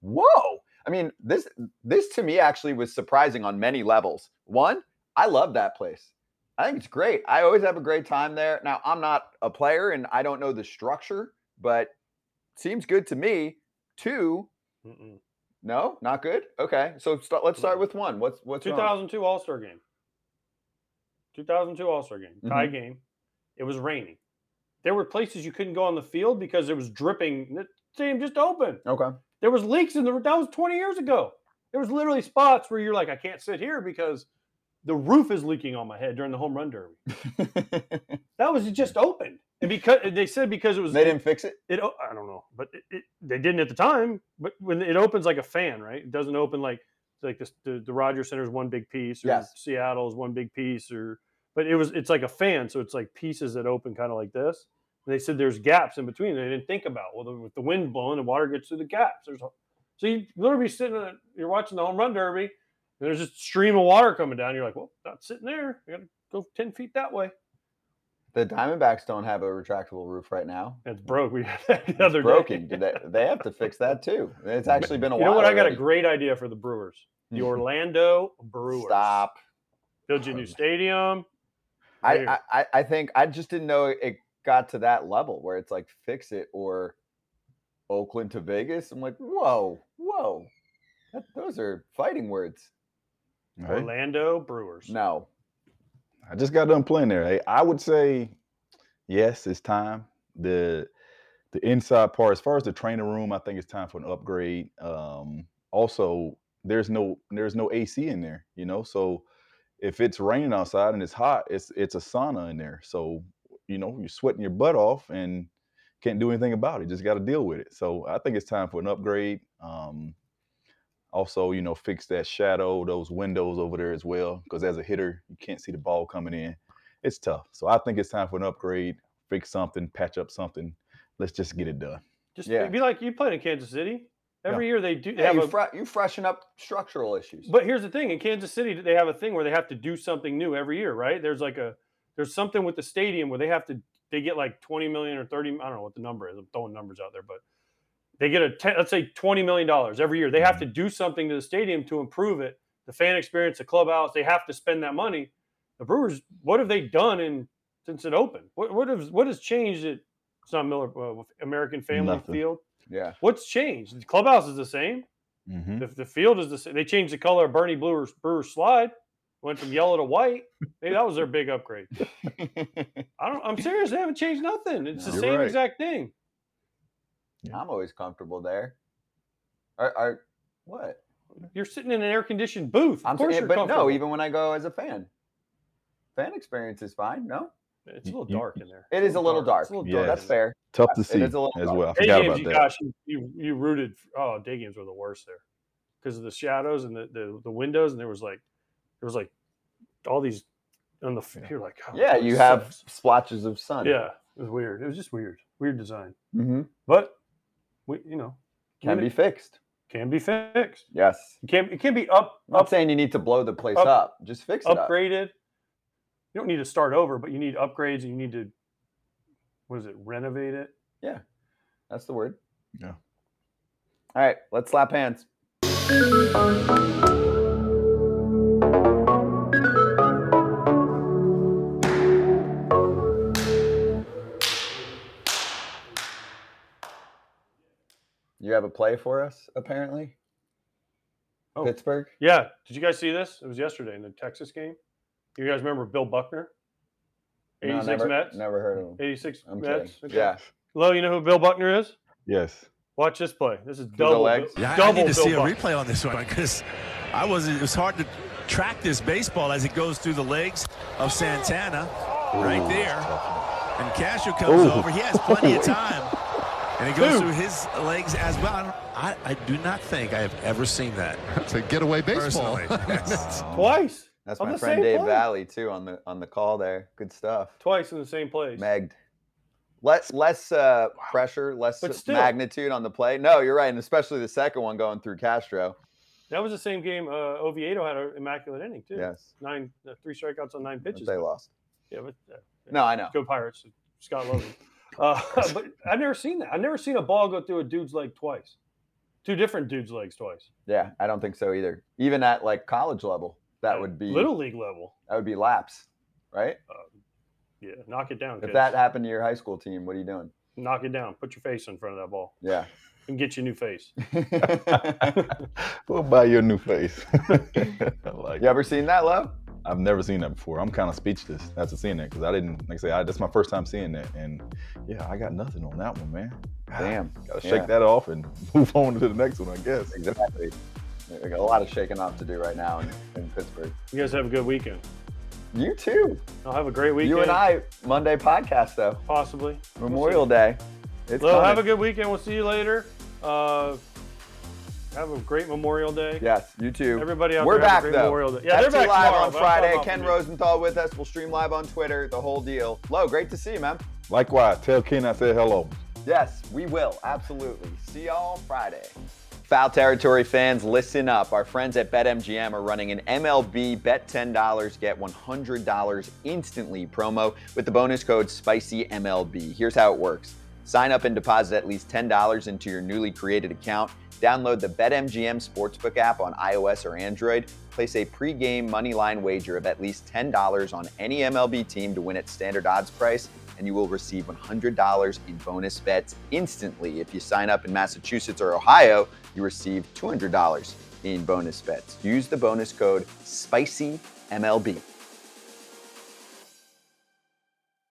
Whoa! I mean, this this to me actually was surprising on many levels. One, I love that place. I think it's great. I always have a great time there. Now, I'm not a player and I don't know the structure, but seems good to me. Two, Mm-mm. No, not good. Okay, so start, let's start with one. What's what's 2002 All Star game. 2002 All Star game, tie Mhm. game. It was raining. There were places you couldn't go on the field because it was dripping. The stadium just opened. Okay. There was leaks in the. That was 20 years ago. There was literally spots where you're like, I can't sit here because the roof is leaking on my head during the home run derby. That was just opened, and because they said because it was they didn't fix it. it I don't know, but it, it, they didn't at the time. But when it opens like a fan, right? It doesn't open like like this, the the Rogers Center is one big piece, or Yes. Seattle is one big piece, or but it was it's like a fan, so it's like pieces that open kind of like this. And they said there's gaps in between. They didn't think about well, the, with the wind blowing, the water gets through the gaps. There's so you literally be sitting, in a, you're watching the home run derby, and there's just a stream of water coming down. You're like, well, not sitting there. I got to go ten feet that way. The Diamondbacks don't have a retractable roof right now. It's broke. We had that the It's broken. day. They, they have to fix that too. It's actually been a You while. You know what? I got a great idea for the Brewers. The. Orlando Brewers. Stop. Build you a new stadium. I, I I- I think I just didn't know it got to that level where it's like fix it or Oakland to Vegas. I'm like, whoa, whoa, that, those are fighting words. Hey, Orlando Brewers. No, I just got done playing there. Hey, I would say yes, it's time. The the inside part, as far as the training room, I think it's time for an upgrade. Um, also, there's no there's no AC in there, you know. So if it's raining outside and it's hot, it's it's a sauna in there. So you know you're sweating your butt off and can't do anything about it. Just got to deal with it. So I think it's time for an upgrade. Um, also, you know, fix that shadow, those windows over there as well, because as a hitter, you can't see the ball coming in. It's tough. So I think it's time for an upgrade, fix something, patch up something. Let's just get it done. Just Yeah. be like you played in Kansas City. Every year they do they yeah, have you, a fre- you freshen up structural issues. But here's the thing: in Kansas City, they have a thing where they have to do something new every year, right? There's like a there's something with the stadium where they have to they get like 20 million or 30. I don't know what the number is. I'm throwing numbers out there, but they get a 10, let's say 20 million dollars every year. They have to do something to the stadium to improve it, the fan experience, the clubhouse. They have to spend that money. The Brewers, what have they done in since it opened? What what has what has changed at it's not Miller uh, American Family Nothing. Field? yeah, What's changed? The clubhouse is the same. hmm The, the field is the same. They changed the color of Bernie Brewer's, Brewer's slide. Went from yellow to white. Maybe that was their big upgrade. I don't. I'm serious. They haven't changed nothing. It's the same right. exact thing. I'm always comfortable there. Are, are what? You're sitting in an air conditioned booth. Of I'm course saying, you're but comfortable. no, even when I go as a fan, fan experience is fine. No, it's a little dark in there. it is a little dark. It's a little Yeah, dark. That's fair. Tough to see is a little as dark. well. I Day forgot games, about you, that. gosh, you, you you rooted. Oh, day games were the worst there because of the shadows and the, the the windows, and there was like there was like all these on the. Yeah. You're like, oh, Yeah, this you have sucks. splotches of sun. Yeah, it was weird. It was just weird. Weird design. hmm But we, you know, can be fixed. can be fixed. Yes. It can it can be up I'm not up saying you need to blow the place up- up. Just fix it up. upgraded. You don't need to start over, but you need upgrades and you need to what is it? Renovate it. Yeah, that's the word. Yeah. All right, let's slap hands. Have a play for us, apparently. Oh. Pittsburgh. Yeah. Did you guys see this? It was yesterday in the Texas game. You guys remember Bill Buckner? No, 86 never, Mets. Never heard of him. 86 I'm Mets. kidding. Okay. Yeah. Lo, you know who Bill Buckner is? Yes. Watch this play. This is double. legs? Bill- Yeah, I- I double need to Bill see a Buckner. replay on this one because I was. It was hard to track this baseball as it goes through the legs of Santana, right there. And Castro comes Ooh. over. He has plenty of time, and he goes Ooh. through his legs as well. I, don't, I, I do not think I have ever seen that It's a getaway baseball. Yes. Twice. That's On my the friend Dave play. Valley too on the on the call there. Good stuff. Twice in the same place. Megged. Less less uh, pressure, less still. magnitude on the play. No, you're right, and especially the second one going through Castro. That was the same game. Uh, Oviedo had an immaculate inning too. Yes, Nine, uh, three strikeouts on nine but pitches. they lost. Yeah, but uh, No, I know. go Pirates. Scott Logan. Uh, but I've never seen that. I've never seen a ball go through a dude's leg twice. Two different dudes' legs twice. Yeah, I don't think so either. Even at like college level, that At would be little league level. that would be laps, right? Yeah, knock it down. If kids. that happened to your high school team, what are you doing? knock it down. Put your face in front of that ball Yeah. and get you a new face. we'll buy you a new face. Like you ever seen that, Lo? I've never seen that before. I'm kind of speechless after seeing that because I didn't, like I say, I, that's my first time seeing that. And yeah, I got nothing on that one, man. Damn. Gotta Yeah. shake that off and move on to the next one, I guess. Exactly. We got a lot of shaking off to do right now in, in Pittsburgh. You guys have a good weekend. You too. I'll have a great weekend. You and I, Monday podcast though. possibly. Memorial Day. It's Well, have a good weekend. We'll see you later. Uh, have a great Memorial Day. Yes, you too. Everybody out We're there have a back great though. Memorial Day. Yeah, they're back live tomorrow, on but I'm talking Friday. Ken me. Rosenthal with us. We'll stream live on Twitter. The whole deal. Lo, great to see you, man. Likewise, tell Ken I said hello. Yes, we will. Absolutely. See y'all on Friday. Foul Territory fans, listen up. Our friends at BetMGM are running an MLB Bet $10, get $100 instantly promo with the bonus code SPICYMLB. Here's how it works sign up and deposit at least $10 into your newly created account. Download the BetMGM Sportsbook app on iOS or Android. Place a pregame moneyline wager of at least $10 on any MLB team to win at standard odds price and you will receive $100 in bonus bets instantly. If you sign up in Massachusetts or Ohio, you receive $200 in bonus bets. Use the bonus code SPICYMLB.